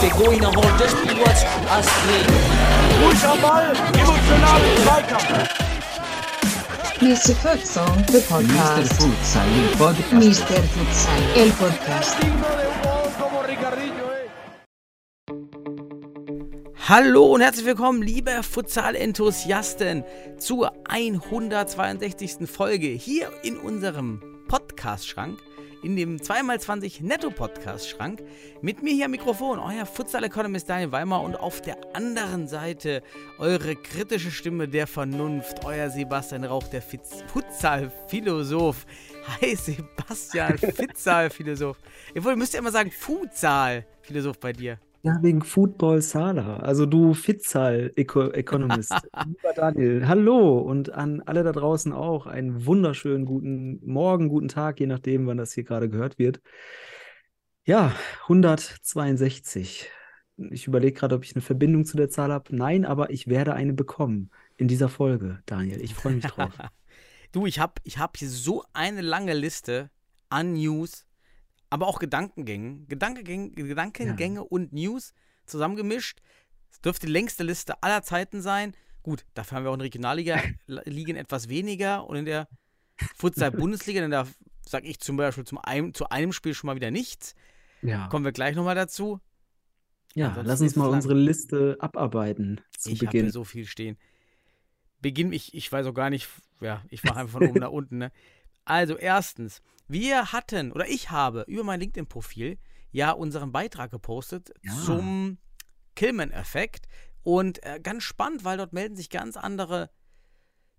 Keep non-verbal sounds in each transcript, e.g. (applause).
Der Goiner holt das Spiel was Astrid. Ruhig am Ball, emotional im Zweikampf. Mr. Futsal, the Mr. podcast. Futsal, el podcast. Mr. Futsal, el podcast. Hallo und herzlich willkommen, liebe Futsal-Enthusiasten, zur 162. Folge hier in unserem Podcast-Schrank, in dem 2x20 Netto-Podcast-Schrank. Mit mir hier am Mikrofon, euer Futsal-Economist Daniel Weimer und auf der anderen Seite eure kritische Stimme der Vernunft, euer Sebastian Rauch, der Futsal-Philosoph. Hi Sebastian, (laughs) Futsal-Philosoph. Ihr müsst ja immer sagen Futsal-Philosoph bei dir. Ja, wegen Football Sala. Also du Fitzal-Economist. (laughs) Lieber Daniel, hallo und an alle da draußen auch einen wunderschönen guten Morgen, guten Tag, je nachdem, wann das hier gerade gehört wird. Ja, 162. Ich überlege gerade, ob ich eine Verbindung zu der Zahl habe. Nein, aber ich werde eine bekommen in dieser Folge, Daniel. Ich freue mich drauf. (laughs) Du, ich habe ich hab hier so eine lange Liste an News, aber auch Gedankengängen, Gedankengänge, Gedankengänge und News zusammengemischt. Es dürfte die längste Liste aller Zeiten sein. Gut, dafür haben wir auch in der Regionalliga (laughs) liegen etwas weniger und in der Futsal-Bundesliga, denn da sage ich zum Beispiel zum einem, zu einem Spiel schon mal wieder nichts. Ja, Kommen wir gleich nochmal dazu. ja, ansonsten lass uns mal lang. unsere Liste abarbeiten zu Ich habe so viel stehen. Beginn, ich, ich weiß auch gar nicht, ja, ich mache einfach von oben (laughs) nach unten. Ne? Also, erstens, wir hatten, oder ich habe über mein LinkedIn-Profil ja unseren Beitrag gepostet Ja. zum Killman-Effekt. Und äh, ganz spannend, weil dort melden sich ganz andere,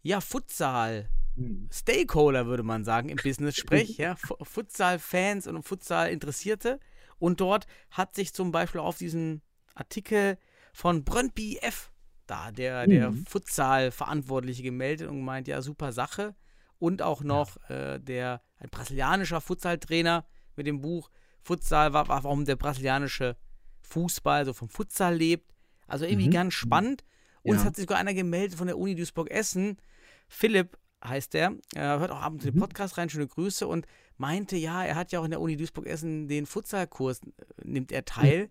ja, Futsal- Hm. Stakeholder, würde man sagen, im Business-Sprech, ja, Fu- Futsal-Fans und Futsal-Interessierte. Und dort hat sich zum Beispiel auf diesen Artikel von Brøndby F. da der, der Mhm. Futsal-Verantwortliche gemeldet und gemeint, ja, super Sache. Und auch noch äh, der, ein brasilianischer Futsal-Trainer mit dem Buch Futsal, wa- wa- warum der brasilianische Fußball so vom Futsal lebt. Also irgendwie Mhm. ganz spannend. Und es Ja. hat sich sogar einer gemeldet von der Uni Duisburg-Essen. Philipp heißt der, er hört auch abends in den Mhm. Podcast rein, schöne Grüße und meinte, ja, er hat ja auch in der Uni Duisburg-Essen den Futsalkurs, äh, nimmt er teil.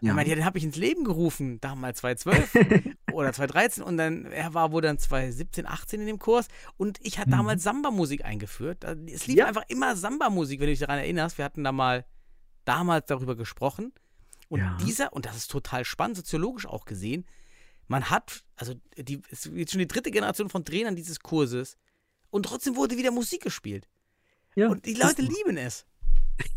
Und Ja. er meinte, ja, den habe ich ins Leben gerufen, damals (laughs) 2012 oder 2013 und dann, er war wohl dann 2017, 18 in dem Kurs und ich hatte Mhm. damals Samba-Musik eingeführt. Es lief Ja. einfach immer Samba-Musik, wenn du dich daran erinnerst. Wir hatten da mal damals darüber gesprochen. Und Ja. dieser, und das ist total spannend, soziologisch auch gesehen, man hat, also die, es ist jetzt schon die dritte Generation von Trainern dieses Kurses und trotzdem wurde wieder Musik gespielt. Ja, Und die Leute lieben es. (laughs)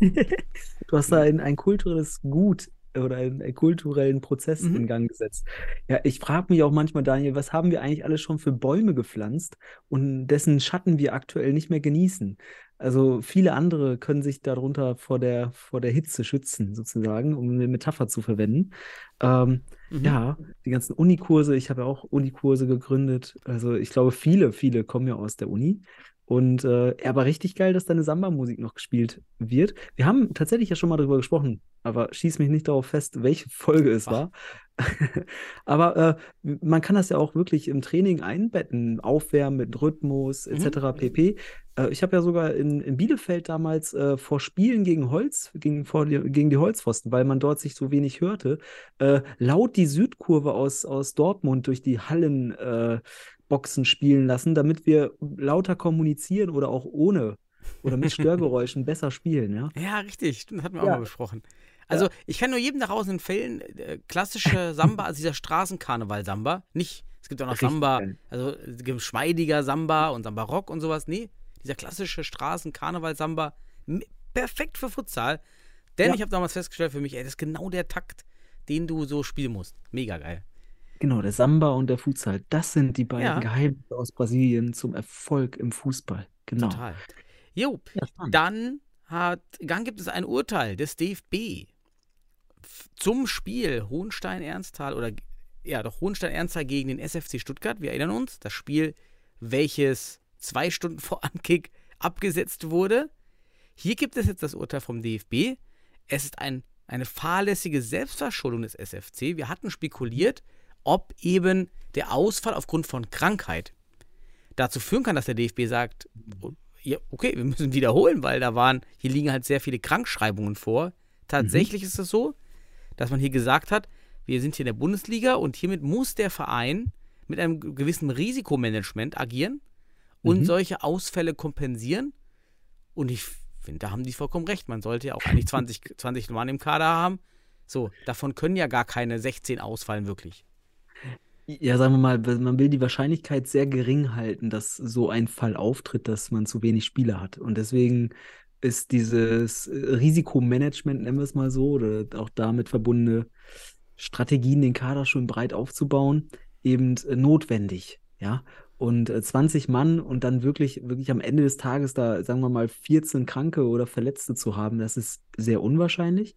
Du hast da ein, ein kulturelles Gut oder einen, einen kulturellen Prozess Mhm. in Gang gesetzt. Ja, ich frage mich auch manchmal, Daniel, was haben wir eigentlich alles schon für Bäume gepflanzt und dessen Schatten wir aktuell nicht mehr genießen? Also viele andere können sich darunter vor der, vor der Hitze schützen, sozusagen, um eine Metapher zu verwenden. Ähm, Mhm. ja, die ganzen Unikurse, ich habe ja auch Unikurse gegründet. Also ich glaube, viele, viele kommen ja aus der Uni. Und äh, aber richtig geil, dass deine Samba-Musik noch gespielt wird. Wir haben tatsächlich ja schon mal darüber gesprochen, aber schieß mich nicht darauf fest, welche Folge es Ach. war. (laughs) aber äh, man kann das ja auch wirklich im Training einbetten, aufwärmen mit Rhythmus etc. pp. Äh, ich habe ja sogar in, in Bielefeld damals äh, vor Spielen gegen Holz, gegen, vor die, gegen die Holzpfosten, weil man dort sich so wenig hörte, äh, laut die Südkurve aus, aus Dortmund durch die Hallen äh, Boxen spielen lassen, damit wir lauter kommunizieren oder auch ohne oder mit (laughs) Störgeräuschen besser spielen, ja. Ja, richtig, stimmt, das hatten wir auch Ja. mal besprochen. Also, ich kann nur jedem nach Hause empfehlen, äh, klassische (laughs) Samba, also dieser Straßenkarneval-Samba, nicht, es gibt auch noch Richtig Samba, also geschmeidiger Samba und Samba Rock und sowas, nee, dieser klassische Straßenkarneval-Samba, perfekt für Futsal, denn Ja. ich habe damals festgestellt für mich, ey, das ist genau der Takt, den du so spielen musst. Mega geil. Genau, der Samba und der Futsal, das sind die beiden Ja. Geheimnisse aus Brasilien zum Erfolg im Fußball. Genau. Total. Jo, Ja. Dann hat, dann gibt es ein Urteil des DFB zum Spiel Hohenstein-Ernsthal oder ja, doch Hohenstein-Ernsthal gegen den SFC Stuttgart. Wir erinnern uns, das Spiel, welches zwei Stunden (laughs) vor Ankick abgesetzt wurde. Hier gibt es jetzt das Urteil vom DFB. Es ist ein, eine fahrlässige Selbstverschuldung des SFC. Wir hatten spekuliert, ob eben der Ausfall aufgrund von Krankheit dazu führen kann, dass der DFB sagt, ja, okay, wir müssen wiederholen, weil da waren, hier liegen halt sehr viele Krankschreibungen vor. Tatsächlich ist es so, dass man hier gesagt hat, wir sind hier in der Bundesliga und hiermit muss der Verein mit einem gewissen Risikomanagement agieren und Mhm. solche Ausfälle kompensieren. Und ich finde, da haben die vollkommen recht. Man sollte ja auch eigentlich (laughs) 20, 20 Mann im Kader haben. So, davon können ja gar keine 16 ausfallen, wirklich. Ja, sagen wir mal, man will die Wahrscheinlichkeit sehr gering halten, dass so ein Fall auftritt, dass man zu wenig Spieler hat. Und deswegen ist dieses äh, Risikomanagement, nennen wir es mal so, oder auch damit verbundene Strategien, den Kader schon breit aufzubauen, eben äh, notwendig. Ja. Und äh, 20 Mann und dann wirklich, wirklich am Ende des Tages da, sagen wir mal, 14 Kranke oder Verletzte zu haben, das ist sehr unwahrscheinlich.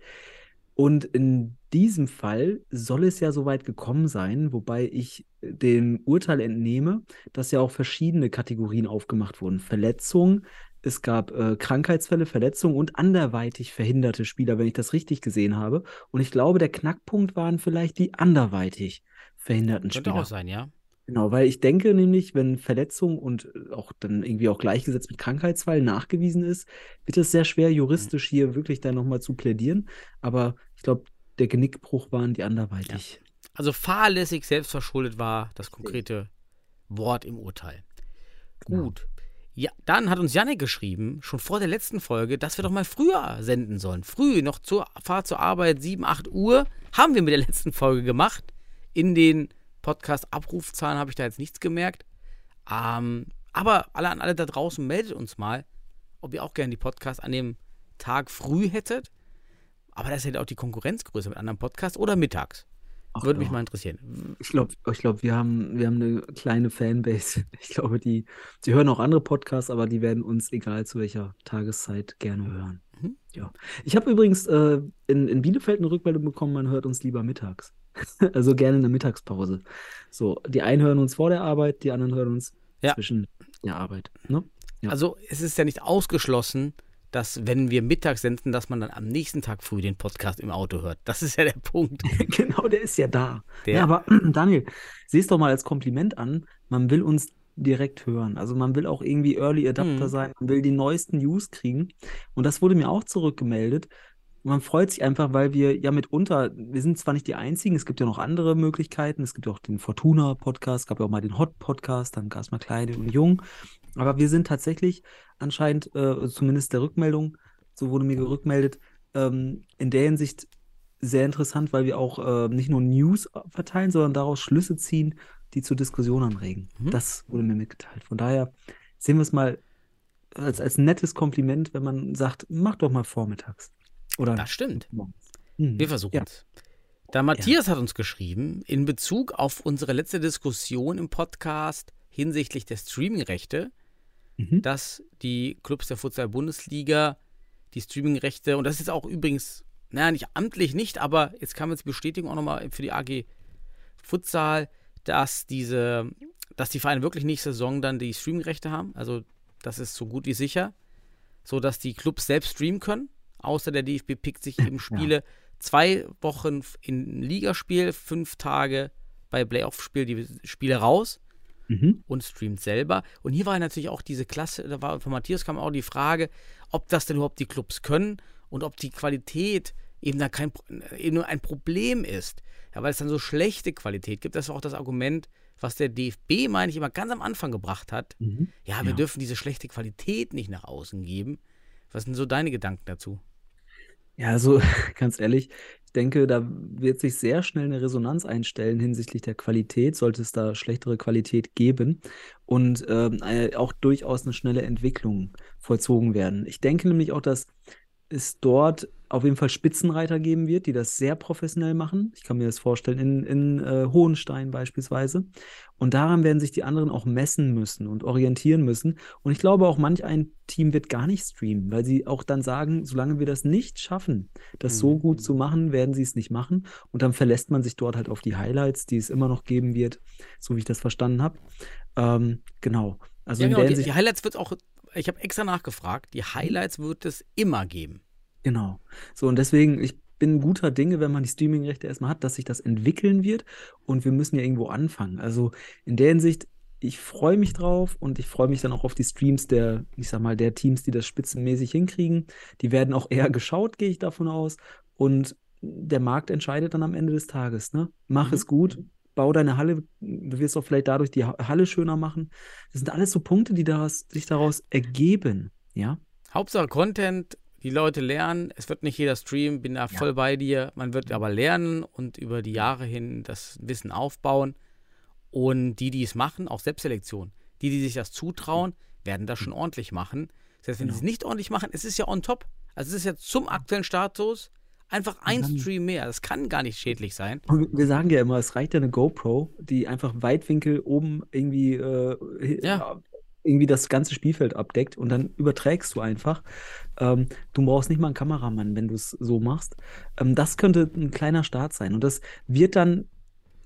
Und in diesem Fall soll es ja so weit gekommen sein, wobei ich dem Urteil entnehme, dass ja auch verschiedene Kategorien aufgemacht wurden. Verletzungen, es gab äh, Krankheitsfälle, Verletzungen und anderweitig verhinderte Spieler, wenn ich das richtig gesehen habe. Und ich glaube, der Knackpunkt waren vielleicht die anderweitig verhinderten Könnte Spieler. auch sein, ja. Genau, weil ich denke nämlich, wenn Verletzung und äh, auch dann irgendwie auch gleichgesetzt mit Krankheitsfall nachgewiesen ist, wird es sehr schwer, juristisch hier wirklich dann nochmal zu plädieren. Aber ich glaube, der Genickbruch waren die anderweitig. Also fahrlässig selbstverschuldet war das konkrete Wort im Urteil. Genau. Gut. Ja, dann hat uns Janik geschrieben, schon vor der letzten Folge, dass wir doch mal früher senden sollen. Früh, noch zur Fahrt zur Arbeit, 7, 8 Uhr. Haben wir mit der letzten Folge gemacht. In den Podcast-Abrufzahlen habe ich da jetzt nichts gemerkt. Ähm, aber alle an alle da draußen, meldet uns mal, ob ihr auch gerne die Podcasts an dem Tag früh hättet. Aber das ist halt auch die Konkurrenzgröße mit anderen Podcasts oder mittags. Ach Würde mich ja. mal interessieren. Ich glaube, ich glaub, wir, haben, wir haben eine kleine Fanbase. (laughs) Ich glaube, die, die hören auch andere Podcasts, aber die werden uns, egal zu welcher Tageszeit, gerne hören. Mhm. Ja. Ich habe übrigens äh, in, in Bielefeld eine Rückmeldung bekommen, man hört uns lieber mittags. (laughs) also gerne in der Mittagspause. So, die einen hören uns vor der Arbeit, die anderen hören uns Ja. zwischen der Arbeit. Ne? Ja. Also es ist ja nicht ausgeschlossen, dass wenn wir mittags senden, dass man dann am nächsten Tag früh den Podcast im Auto hört. Das ist ja der Punkt. (laughs) genau, der ist ja da. Der- Ja, aber (clears throat) Daniel, sieh es doch mal als Kompliment an. Man will uns direkt hören. Also man will auch irgendwie Early Adapter Mhm. sein, man will die neuesten News kriegen. Und das wurde mir auch zurückgemeldet. Man freut sich einfach, weil wir ja mitunter, wir sind zwar nicht die einzigen, es gibt ja noch andere Möglichkeiten. Es gibt ja auch den Fortuna-Podcast, gab ja auch mal den Hot-Podcast, dann gab es mal Kleine und Jung. Aber wir sind tatsächlich anscheinend, äh, zumindest der Rückmeldung, so wurde mir gerückmeldet, ähm, in der Hinsicht sehr interessant, weil wir auch äh, nicht nur News verteilen, sondern daraus Schlüsse ziehen, die zur Diskussion anregen. Mhm. Das wurde mir mitgeteilt. Von daher sehen wir es mal als, als nettes Kompliment, wenn man sagt, mach doch mal vormittags. Oder Das stimmt. Mhm. Wir versuchen Ja. es. Da Matthias hat uns geschrieben, in Bezug auf unsere letzte Diskussion im Podcast hinsichtlich der Streamingrechte, Mhm. dass die Clubs der Futsal-Bundesliga die Streamingrechte, und das ist auch übrigens, naja, nicht amtlich nicht, aber jetzt kam jetzt die Bestätigung auch nochmal für die AG Futsal, dass diese, dass die Vereine wirklich nächste Saison dann die Streamingrechte haben. Also das ist so gut wie sicher, so dass die Clubs selbst streamen können. Außer der DFB pickt sich eben (laughs) Spiele zwei Wochen in Ligaspiel, fünf Tage bei Playoff-Spiel die Spiele raus Mhm. und streamt selber. Und hier war natürlich auch diese Klasse, da war von Matthias kam auch die Frage, ob das denn überhaupt die Clubs können und ob die Qualität eben da kein eben nur ein Problem ist. Ja, weil es dann so schlechte Qualität gibt. Das war auch das Argument, was der DFB, meine ich, immer ganz am Anfang gebracht hat. Mhm. Ja, wir Ja. dürfen diese schlechte Qualität nicht nach außen geben. Was sind so deine Gedanken dazu? Ja, also (laughs) ganz ehrlich, ich denke, da wird sich sehr schnell eine Resonanz einstellen hinsichtlich der Qualität, sollte es da schlechtere Qualität geben und ähm, äh, auch durchaus eine schnelle Entwicklung vollzogen werden. Ich denke nämlich auch, dass es dort auf jeden Fall Spitzenreiter geben wird, die das sehr professionell machen. Ich kann mir das vorstellen, in, in äh, Hohenstein beispielsweise. Und daran werden sich die anderen auch messen müssen und orientieren müssen. Und ich glaube auch, manch ein Team wird gar nicht streamen, weil sie auch dann sagen, solange wir das nicht schaffen, das so Mhm. gut zu machen, werden sie es nicht machen. Und dann verlässt man sich dort halt auf die Highlights, die es immer noch geben wird, so wie ich das verstanden habe. Ähm, genau. Also Ja, genau, die, die Highlights wird auch, ich habe extra nachgefragt, die Highlights wird es immer geben. Genau. So, und deswegen, ich bin guter Dinge, wenn man die Streaming-Rechte erstmal hat, dass sich das entwickeln wird und wir müssen ja irgendwo anfangen. Also in der Hinsicht, ich freue mich drauf und ich freue mich dann auch auf die Streams der, ich sag mal, der Teams, die das spitzenmäßig hinkriegen. Die werden auch eher geschaut, gehe ich davon aus. Und der Markt entscheidet dann am Ende des Tages. Ne? Mach Mhm. es gut, bau deine Halle, du wirst auch vielleicht dadurch die Ha- Halle schöner machen. Das sind alles so Punkte, die daraus, sich daraus ergeben. Ja, Hauptsache Content, die Leute lernen. Es wird nicht jeder Stream, bin da voll bei dir. Man wird aber lernen und über die Jahre hin das Wissen aufbauen. Und die, die es machen, auch Selbstselektion. Die, die sich das zutrauen, werden das schon ordentlich machen. Das heißt, wenn Genau. sie es nicht ordentlich machen, es ist ja on top. Also es ist ja zum aktuellen Status einfach ein Stream mehr. Das kann gar nicht schädlich sein. Und wir- sagen ja immer, es reicht ja eine GoPro, die einfach Weitwinkel oben irgendwie, äh, Ja. Irgendwie das ganze Spielfeld abdeckt und dann überträgst du einfach. Ähm, du brauchst nicht mal einen Kameramann, wenn du es so machst. Ähm, das könnte ein kleiner Start sein und das wird dann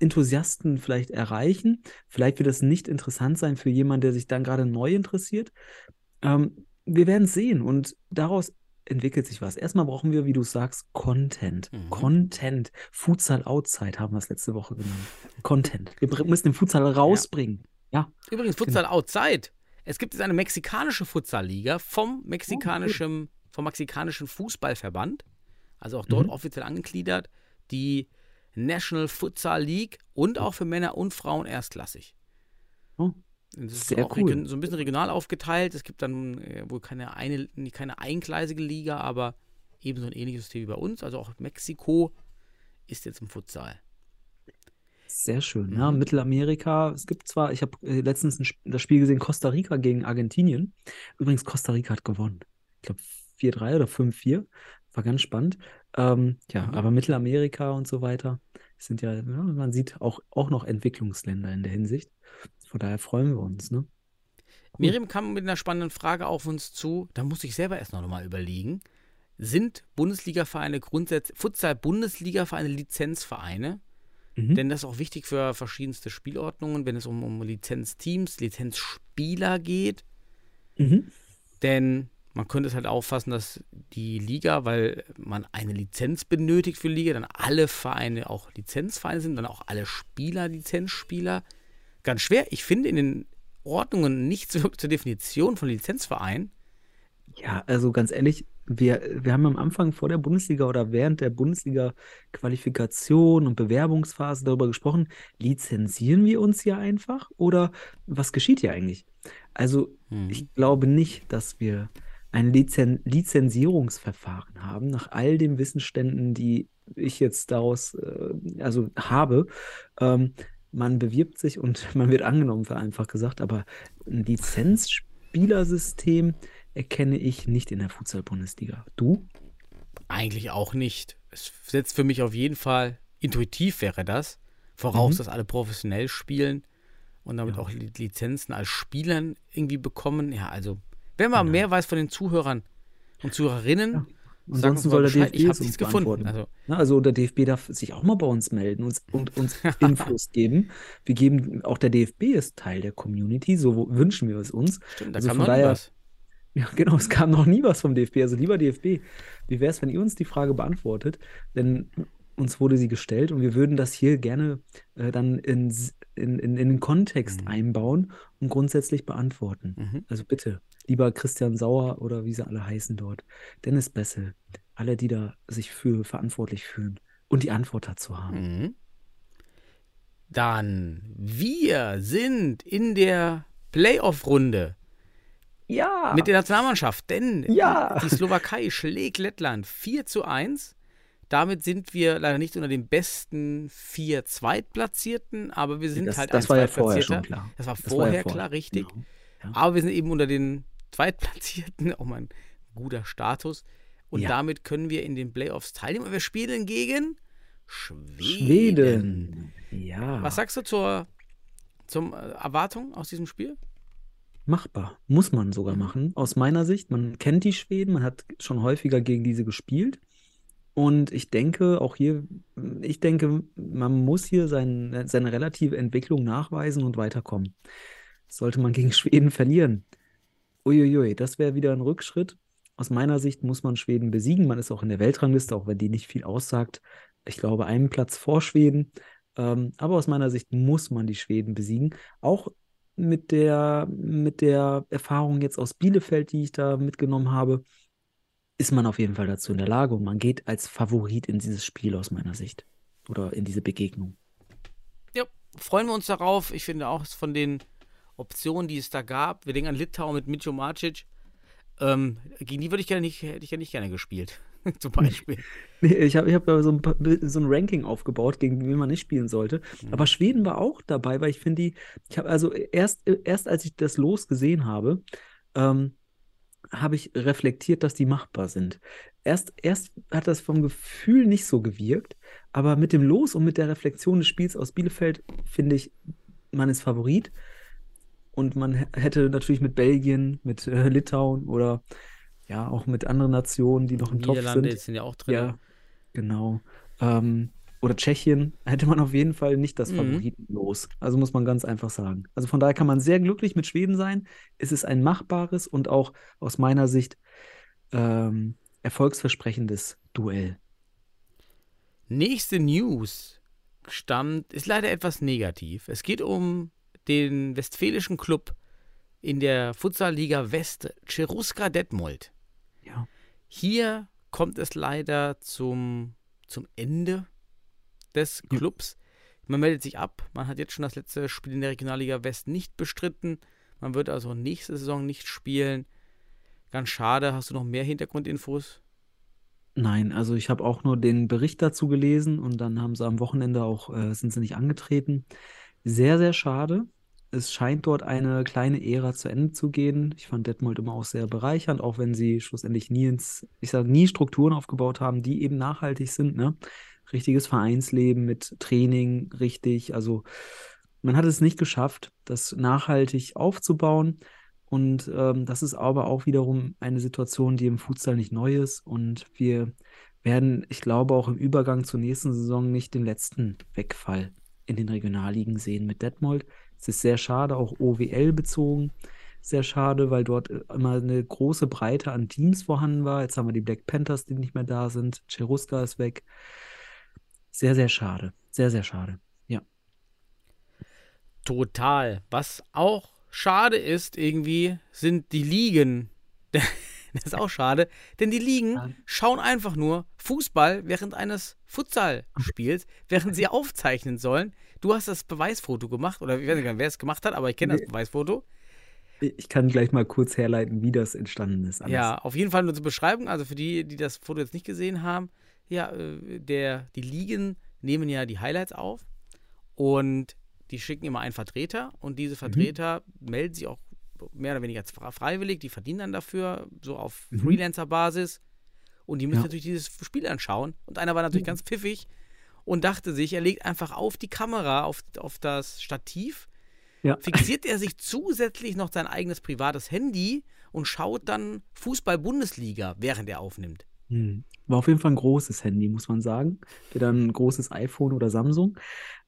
Enthusiasten vielleicht erreichen. Vielleicht wird das nicht interessant sein für jemanden, der sich dann gerade neu interessiert. Ähm, wir werden sehen und daraus entwickelt sich was. Erstmal brauchen wir, wie du sagst, Content. Mhm. Content. Futsal Outside haben wir es letzte Woche genannt. Content. Wir müssen den Futsal rausbringen. Ja. Übrigens, Futsal Outside. Es gibt jetzt eine mexikanische Futsal-Liga vom mexikanischen, vom mexikanischen Fußballverband, also auch dort Mhm. offiziell angegliedert, die National Futsal League und auch für Männer und Frauen erstklassig. Oh, Das ist Sehr auch cool. so ein bisschen regional aufgeteilt. Es gibt dann äh, wohl keine, eine, keine eingleisige Liga, aber ebenso ein ähnliches System wie bei uns. Also auch Mexiko ist jetzt im Futsal. Sehr schön. Ja, Mhm. Mittelamerika. Es gibt zwar, ich habe äh, letztens ein, das Spiel gesehen, Costa Rica gegen Argentinien. Übrigens, Costa Rica hat gewonnen. Ich glaube 4-3 oder 5-4. War ganz spannend. Ähm, ja, Mhm. aber Mittelamerika und so weiter sind ja, ja, man sieht auch, auch noch Entwicklungsländer in der Hinsicht. Von daher freuen wir uns. Ne? Miriam kam mit einer spannenden Frage auf uns zu. Da muss ich selber erst noch mal überlegen. Sind Bundesligavereine grundsätzlich, Futsal-Bundesligavereine Lizenzvereine? Mhm. Denn das ist auch wichtig für verschiedenste Spielordnungen, wenn es um, um Lizenzteams, Lizenzspieler geht. Mhm. Denn man könnte es halt auffassen, dass die Liga, weil man eine Lizenz benötigt für die Liga, dann alle Vereine auch Lizenzvereine sind, dann auch alle Spieler Lizenzspieler. Ganz schwer. Ich finde in den Ordnungen nichts wirklich (laughs) zur Definition von Lizenzverein. Ja, also ganz ehrlich, wir, wir haben am Anfang vor der Bundesliga oder während der Bundesliga-Qualifikation und Bewerbungsphase darüber gesprochen, lizenzieren wir uns hier einfach oder was geschieht hier eigentlich? Also Mhm. ich glaube nicht, dass wir ein Lizen Lizenzierungsverfahren haben, nach all den Wissensständen, die ich jetzt daraus äh, also habe. Ähm, man bewirbt sich und (laughs) man wird angenommen, vereinfacht gesagt, aber ein Lizenzspielersystem erkenne ich nicht in der Futsal-Bundesliga. Du? Eigentlich auch nicht. Es setzt für mich auf jeden Fall, intuitiv wäre das, voraus, Mhm. dass alle professionell spielen und damit Ja. auch Li- Lizenzen als Spielern irgendwie bekommen. Ja, also, wenn man Genau. mehr weiß von den Zuhörern und Zuhörerinnen, Ja. uns Ansonsten soll der. DFB Ich uns nichts gefunden. Also, also der DFB darf sich auch mal bei uns melden und, und uns (laughs) Infos geben. Wir geben, auch der DFB ist Teil der Community, so wünschen wir es uns. stimmt, da Also noch nie daher- was. Ja, genau, es kam noch nie was vom DFB. Also lieber DFB, wie wäre es, wenn ihr uns die Frage beantwortet? Denn uns wurde sie gestellt und wir würden das hier gerne äh, dann in, in, in, in den Kontext Mhm. einbauen und grundsätzlich beantworten. Mhm. Also bitte, lieber Christian Sauer oder wie sie alle heißen dort, Dennis Bessel, alle, die da sich für verantwortlich fühlen und die Antwort dazu haben. Mhm. Dann, wir sind in der Playoff-Runde Ja! mit der Nationalmannschaft, denn Ja! die Slowakei schlägt Lettland 4 zu 1. Damit sind wir leider nicht unter den besten vier Zweitplatzierten, aber wir sind das, halt das ein war ja vorher schon klar. Das war Das war vorher ja vorher, klar, richtig. genau. Ja. Aber wir sind eben unter den Zweitplatzierten, (laughs) auch mal ein guter Status. Und Ja. damit können wir in den Playoffs teilnehmen. Und wir spielen gegen Schweden. Schweden. Ja. Was sagst du zur, zum äh, Erwartung aus diesem Spiel? Machbar. Muss man sogar Mhm. machen. Aus meiner Sicht, man kennt die Schweden, man hat schon häufiger gegen diese gespielt. Und ich denke, auch hier, ich denke, man muss hier sein, seine relative Entwicklung nachweisen und weiterkommen. Sollte man gegen (laughs) Schweden verlieren, uiuiui, das wäre wieder ein Rückschritt. Aus meiner Sicht muss man Schweden besiegen. Man ist auch in der Weltrangliste, auch wenn die nicht viel aussagt. Ich glaube, einen Platz vor Schweden. Ähm, aber aus meiner Sicht muss man die Schweden besiegen. Auch mit der, mit der Erfahrung jetzt aus Bielefeld, die ich da mitgenommen habe, ist man auf jeden Fall dazu in der Lage und man geht als Favorit in dieses Spiel aus meiner Sicht oder in diese Begegnung. Ja, freuen wir uns darauf. Ich finde auch von den Optionen, die es da gab, wir denken an Litauen mit Mitjo Marcic, ähm, gegen die würde ich gerne nicht, hätte ich ja nicht gerne gespielt. (laughs) Zum Beispiel. Nee, ich habe ich hab so, ein, so ein Ranking aufgebaut, gegen wen man nicht spielen sollte. Mhm. Aber Schweden war auch dabei, weil ich finde die, ich habe also erst, erst als ich das Los gesehen habe, ähm, habe ich reflektiert, dass die machbar sind. Erst, erst hat das vom Gefühl nicht so gewirkt, aber mit dem Los und mit der Reflexion des Spiels aus Bielefeld finde ich, man ist Favorit. Und man hätte natürlich mit Belgien, mit äh, Litauen oder ja auch mit anderen Nationen, die noch im Topf Niederlande sind. sind ja auch drin. Ja, genau. Ähm, oder Tschechien (laughs) hätte man auf jeden Fall nicht das Mhm. Favoritenlos. Also muss man ganz einfach sagen. Also von daher kann man sehr glücklich mit Schweden sein. Es ist ein machbares und auch aus meiner Sicht ähm, erfolgsversprechendes Duell. Nächste News stammt, ist leider etwas negativ. Es geht um den westfälischen Club in der Futsalliga West, Cheruska Detmold. Ja. Hier kommt es leider zum, zum Ende des Ja. Clubs. Man meldet sich ab. Man hat jetzt schon das letzte Spiel in der Regionalliga West nicht bestritten. Man wird also nächste Saison nicht spielen. Ganz schade. Hast du noch mehr Hintergrundinfos? Nein, also ich habe auch nur den Bericht dazu gelesen und dann haben sie am Wochenende auch, äh, sind sie nicht angetreten. Sehr, sehr schade. Es scheint dort eine kleine Ära zu Ende zu gehen. Ich fand Detmold immer auch sehr bereichernd, auch wenn sie schlussendlich nie ins, ich sage nie Strukturen aufgebaut haben, die eben nachhaltig sind, ne? Richtiges Vereinsleben mit Training, richtig. Also man hat es nicht geschafft, das nachhaltig aufzubauen. Und ähm, das ist aber auch wiederum eine Situation, die im Futsal nicht neu ist. Und wir werden, ich glaube, auch im Übergang zur nächsten Saison nicht den letzten Wegfall in den Regionalligen sehen mit Detmold. Es ist sehr schade, auch OWL bezogen. Sehr schade, weil dort äh, immer eine große Breite an Teams vorhanden war. Jetzt haben wir die Black Panthers, die nicht mehr da sind. Cheruska ist weg. Sehr, sehr schade. Sehr, sehr schade. Ja. Total. Was auch schade ist, irgendwie, sind die Ligen. (laughs) das ist auch schade, denn die Ligen schauen einfach nur Fußball während eines Futsalspiels, während sie aufzeichnen sollen. Du hast das Beweisfoto gemacht, oder ich weiß nicht, wer es gemacht hat, aber ich kenne das Nee. Beweisfoto. Ich kann gleich mal kurz herleiten, wie das entstanden ist. alles. Ja, auf jeden Fall nur zur Beschreibung, also für die, die das Foto jetzt nicht gesehen haben, ja, äh, der, die Ligen nehmen ja die Highlights auf und die schicken immer einen Vertreter und Mhm. diese Vertreter melden sich auch mehr oder weniger fre- freiwillig, die verdienen dann dafür, so auf Mhm. Freelancer-Basis und die müssen Ja. natürlich dieses Spiel anschauen und einer war natürlich ganz pfiffig und dachte sich, er legt einfach auf die Kamera, auf, auf das Stativ, Ja. fixiert er sich zusätzlich noch sein eigenes privates Handy und schaut dann Fußball-Bundesliga, während er aufnimmt. Hm. War auf jeden Fall ein großes Handy, muss man sagen. Wieder ein großes iPhone oder Samsung.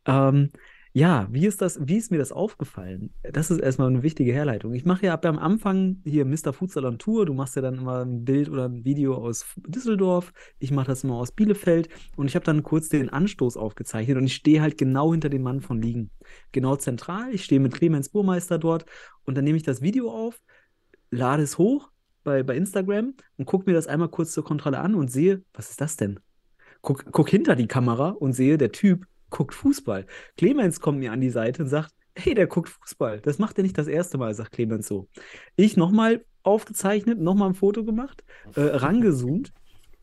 Ähm, ja, wie ist das, wie ist mir das aufgefallen? Das ist erstmal eine wichtige Herleitung. Ich mache ja ab am Anfang hier Mr. Futsal on Tour. Du machst ja dann immer ein Bild oder ein Video aus Düsseldorf. Ich mache das immer aus Bielefeld. Und ich habe dann kurz den Anstoß aufgezeichnet und ich stehe halt genau hinter dem Mann von Liegen. Genau zentral. Ich stehe mit Clemens Burmeister dort und dann nehme ich das Video auf, lade es hoch bei, bei Instagram und gucke mir das einmal kurz zur Kontrolle an und sehe, was ist das denn? Guck, guck hinter die Kamera und sehe, der Typ guckt Fußball. Clemens kommt mir an die Seite und sagt, hey, der guckt Fußball. Das macht er nicht das erste Mal, sagt Clemens so. Ich nochmal aufgezeichnet, nochmal ein Foto gemacht, äh, rangezoomt,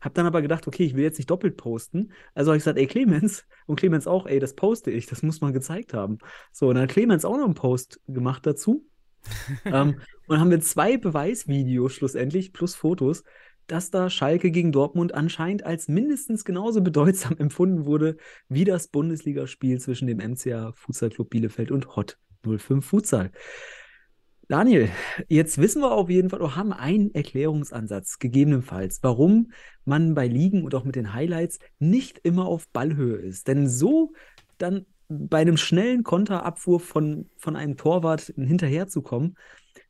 hab dann aber gedacht, okay, ich will jetzt nicht doppelt posten. Also habe ich gesagt, ey, Clemens, und Clemens auch, ey, das poste ich, das muss man gezeigt haben. So, und dann hat Clemens auch noch einen Post gemacht dazu. (laughs) ähm, und dann haben wir zwei Beweisvideos schlussendlich plus Fotos, dass da Schalke gegen Dortmund anscheinend als mindestens genauso bedeutsam (laughs) empfunden wurde wie das Bundesligaspiel zwischen dem MCA Futsal Club Bielefeld und Hot 05 Futsal. Daniel, jetzt wissen wir auf jeden Fall, oder haben einen Erklärungsansatz, gegebenenfalls, warum man bei Ligen und auch mit den Highlights nicht immer auf Ballhöhe ist. Denn so dann bei einem schnellen Konterabwurf von, von einem Torwart hinterherzukommen,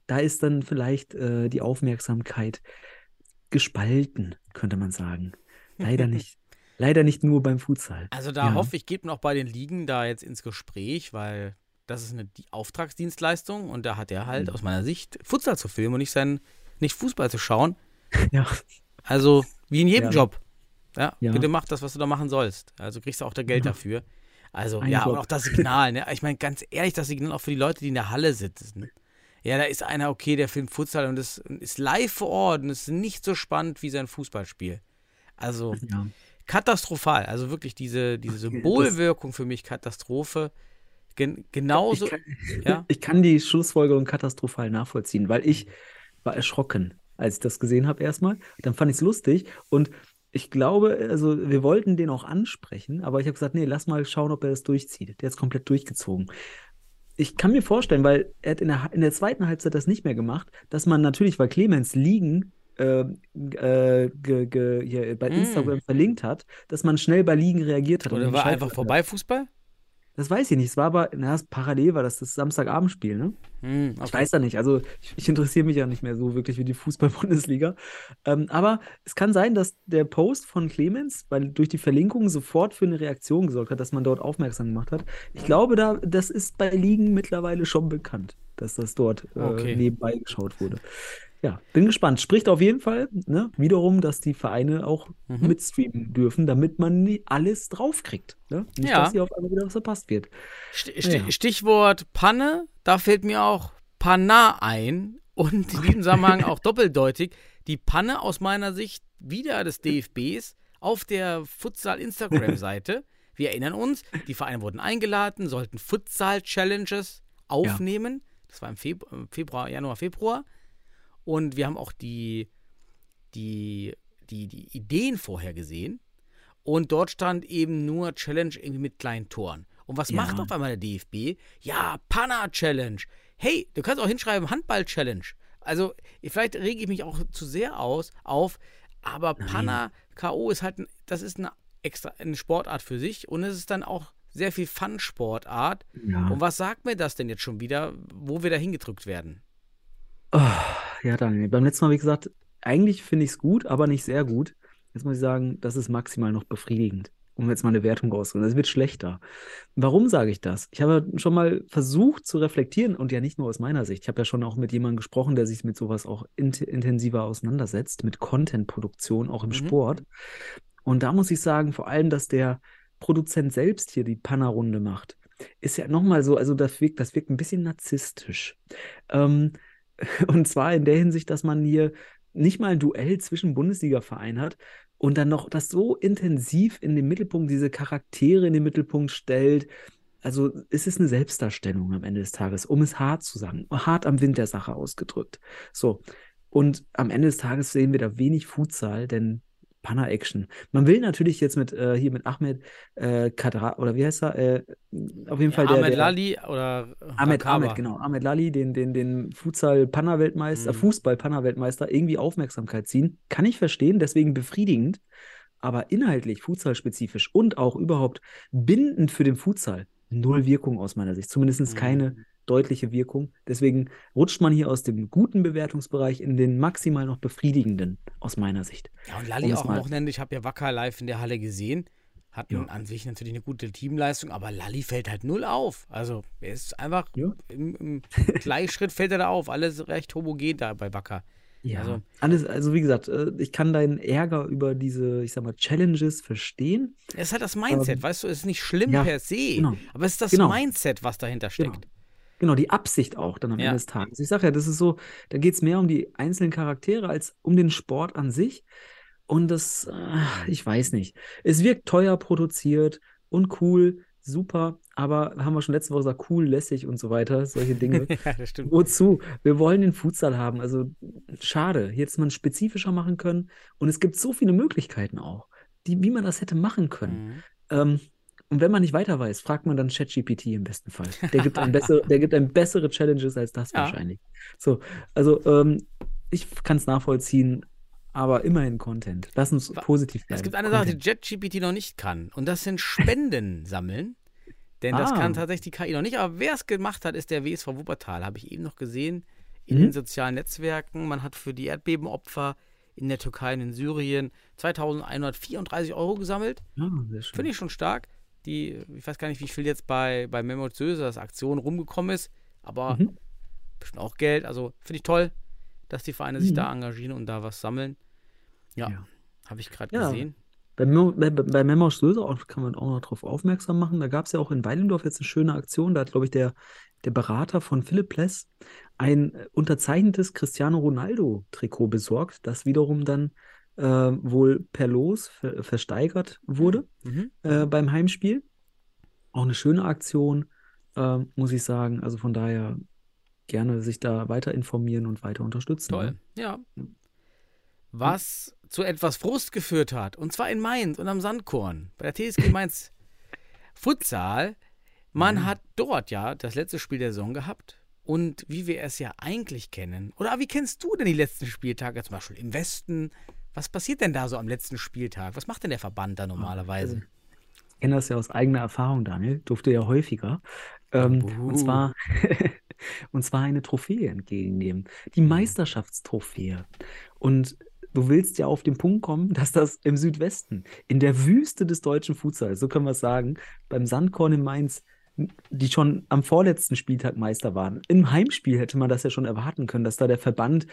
da ist dann vielleicht äh, die Aufmerksamkeit gespalten, könnte man sagen. (laughs) Leider nicht. Leider nicht nur beim Futsal. Also da Ja. hoffe ich, geht man auch bei den Ligen da jetzt ins Gespräch, weil das ist eine die Auftragsdienstleistung und da hat er halt aus meiner Sicht Futsal zu filmen und nicht sein, nicht Fußball zu schauen. (laughs) Ja. Also wie in jedem Ja. Job. Ja, Ja. bitte mach das, was du da machen sollst. Also kriegst du auch da Geld Ja. dafür. Also Ein ja, Job. und auch das Signal, ne? Ich meine, ganz ehrlich, das Signal auch für die Leute, die in der Halle sitzen. Ja, da ist einer, okay, der filmt Futsal und das ist live vor Ort und ist nicht so spannend wie sein Fußballspiel. Also ja. katastrophal. Also wirklich diese, diese Symbolwirkung für mich Katastrophe. Gen genauso. Ich kann, (laughs) ja. ich kann die Schlussfolgerung katastrophal nachvollziehen, weil ich war erschrocken, als ich das gesehen habe erstmal. Dann fand ich es lustig und ich glaube, also wir wollten den auch ansprechen, aber ich habe gesagt, nee, lass mal schauen, ob er das durchzieht. Der ist komplett durchgezogen. Ich kann mir vorstellen, weil er hat in der, in der zweiten Halbzeit das nicht mehr gemacht, dass man natürlich, weil Clemens liegen äh, äh, ge, ge, hier bei Mm. Instagram verlinkt hat, dass man schnell bei Liegen reagiert hat. Oder war einfach vorbei Fußball? Das weiß ich nicht. Es war aber, na, es- parallel war das das Samstagabendspiel, ne? Hm, Ich okay. weiß da nicht. Also ich, ich interessiere mich ja nicht mehr so wirklich für die Fußball-Bundesliga. Ähm, aber es kann sein, dass der Post von Clemens, weil durch die Verlinkung sofort für eine Reaktion gesorgt hat, dass man dort aufmerksam gemacht hat. Ich glaube, da, das ist bei Ligen mittlerweile schon bekannt, dass das dort äh, Okay. nebenbei geschaut wurde. Ja, bin gespannt. Spricht auf jeden Fall ne, wiederum, dass die Vereine auch Mhm. mitstreamen dürfen, damit man nie alles draufkriegt. Ne? Nicht, Ja. dass hier auf einmal wieder was verpasst wird. Sti- Ja. Stichwort Panne, da fällt mir auch Panna ein und in diesem Zusammenhang auch (laughs) doppeldeutig. Die Panne aus meiner Sicht wieder des DFBs auf der Futsal-Instagram-Seite. Wir erinnern uns, die Vereine wurden eingeladen, sollten Futsal-Challenges aufnehmen. Das war im Feb im Februar, Januar, Februar. Und wir haben auch die, die, die, die Ideen vorher gesehen. Und dort stand eben nur Challenge irgendwie mit kleinen Toren. Und was Ja. macht auf einmal der DFB? Ja, Panna-Challenge. Hey, du kannst auch hinschreiben, Handball-Challenge. Also, vielleicht rege ich mich auch zu sehr aus, auf, aber Panna K.O. ist halt, ein, das ist eine extra eine Sportart für sich und es ist dann auch sehr viel Fun-Sportart. Ja. Und was sagt mir das denn jetzt schon wieder, wo wir da hingedrückt werden? Oh, ja, Daniel, beim letzten Mal, wie gesagt, eigentlich finde ich es gut, aber nicht sehr gut. Jetzt muss ich sagen, das ist maximal noch befriedigend, um jetzt mal eine Wertung rauszuholen. Es wird schlechter. Warum sage ich das? Ich habe schon mal versucht zu reflektieren und ja nicht nur aus meiner Sicht. Ich habe ja schon auch mit jemandem gesprochen, der sich mit sowas auch int intensiver auseinandersetzt, mit Content-Produktion, auch im Mhm. Sport. Und da muss ich sagen, vor allem, dass der Produzent selbst hier die Panna-Runde macht, ist ja nochmal so, also das wirkt, das wirkt ein bisschen narzisstisch. Ähm, (laughs) und zwar in der Hinsicht, dass man hier nicht mal ein Duell zwischen Bundesliga-Vereinen hat und dann noch das so intensiv in den Mittelpunkt, diese Charaktere in den Mittelpunkt stellt. Also es ist eine Selbstdarstellung am Ende des Tages, um es hart zu sagen, hart am Wind der Sache ausgedrückt. So, und am Ende des Tages sehen wir da wenig Futsal, denn Panna-Action. Man will natürlich jetzt mit äh, hier mit Ahmed äh, Kadra oder wie heißt er? Äh, auf jeden Fall der, Ahmed der Lali oder Ahmed, Rakaba. Ahmed, genau. Ahmed Lali, den, den, den Futsal-Panna-Weltmeister, Mhm. Fußball-Panna-Weltmeister irgendwie Aufmerksamkeit ziehen. Kann ich verstehen, deswegen befriedigend. Aber inhaltlich, futsal-spezifisch und auch überhaupt bindend für den Futsal, null Wirkung aus meiner Sicht. Zumindest Mhm. Deutliche Wirkung. Deswegen rutscht man hier aus dem guten Bewertungsbereich in den maximal noch befriedigenden, aus meiner Sicht. Ja, und es auch am mal- Wochenende, ich habe ja Wacker live in der Halle gesehen. Hat Ja. an sich natürlich eine gute Teamleistung, aber Lali fällt halt null auf. Also er ist einfach Ja. im, im (laughs) Gleichschritt fällt er da auf. Alles recht homogen da bei Wacker. Ja, Also- alles, also wie gesagt, äh, ich kann deinen Ärger über diese, ich sag mal, Challenges verstehen. Es ist halt das Mindset, Ähm, weißt du, es ist nicht schlimm ja, per se, genau. aber es ist das Genau. Mindset, was dahinter Genau. steckt. Genau, die Absicht auch dann am Ja. Ende des Tages. Ich sage ja, das ist so, da geht es mehr um die einzelnen Charaktere als um den Sport an sich. Und das, äh, ich weiß nicht. Es wirkt teuer produziert und cool, super, aber haben wir schon letzte Woche gesagt, cool, lässig und so weiter, solche (laughs) Dinge. ja, das stimmt. Wozu? Wir wollen den Futsal haben. Also schade. Hier hätte man spezifischer machen können. Und es gibt so viele Möglichkeiten auch, die, wie man das hätte machen können. Mhm. Ähm, und wenn man nicht weiter weiß, fragt man dann ChatGPT im besten Fall. Der gibt einem bessere, der gibt einem bessere Challenges als das (laughs) Ja. wahrscheinlich. So, also ähm, ich kann es nachvollziehen, aber immerhin Content. Lass uns Wa- positiv bleiben. Es gibt eine Sache, die Content. JetGPT noch nicht kann. Und das sind Spenden (laughs) sammeln. Denn das Ah. kann tatsächlich die KI noch nicht. Aber wer es gemacht hat, ist der WSV Wuppertal. Habe ich eben noch gesehen in Mhm. den sozialen Netzwerken. Man hat für die Erdbebenopfer in der Türkei und in Syrien 2134 Euro gesammelt. Ja, schön. Finde ich schon stark. Die, ich weiß gar nicht, wie viel jetzt bei, bei Memo Sösers Aktion rumgekommen ist, aber Mhm. bestimmt auch Geld. Also finde ich toll, dass die Vereine sich Mhm. da engagieren und da was sammeln. Ja, Ja. habe ich gerade Ja. gesehen. Bei, Memo- bei, bei Memos Söser kann man auch noch darauf aufmerksam machen. Da gab es ja auch in Weilendorf jetzt eine schöne Aktion. Da hat, glaube ich, der, der Berater von Philipp Pless ein äh, unterzeichnetes Cristiano Ronaldo-Trikot besorgt, das wiederum dann äh, wohl per Los ver versteigert wurde Mhm. äh, beim Heimspiel. Auch eine schöne Aktion, äh, muss ich sagen. Also von daher gerne sich da weiter informieren und weiter unterstützen. Toll. ne? Ja. Was zu etwas Frust geführt hat, und zwar in Mainz und am Sandkorn, bei der TSG (laughs) Mainz Futsal. Man hat dort ja das letzte Spiel der Saison gehabt. Und wie wir es ja eigentlich kennen, oder wie kennst du denn die letzten Spieltage, zum Beispiel im Westen? Was passiert denn da so am letzten Spieltag? Was macht denn der Verband da normalerweise? Ich kenne das ja aus eigener Erfahrung, Daniel. Durfte ja häufiger. Ähm, und zwar, (laughs) und zwar eine Trophäe entgegennehmen. Die Mhm. Meisterschaftstrophäe. Und du willst ja auf den Punkt kommen, (laughs) dass das im Südwesten, in der Wüste des deutschen Futsals, so können wir es sagen, beim Sandkorn in Mainz, die schon am vorletzten Spieltag Meister waren. Im Heimspiel hätte man das ja schon erwarten können, dass da der Verband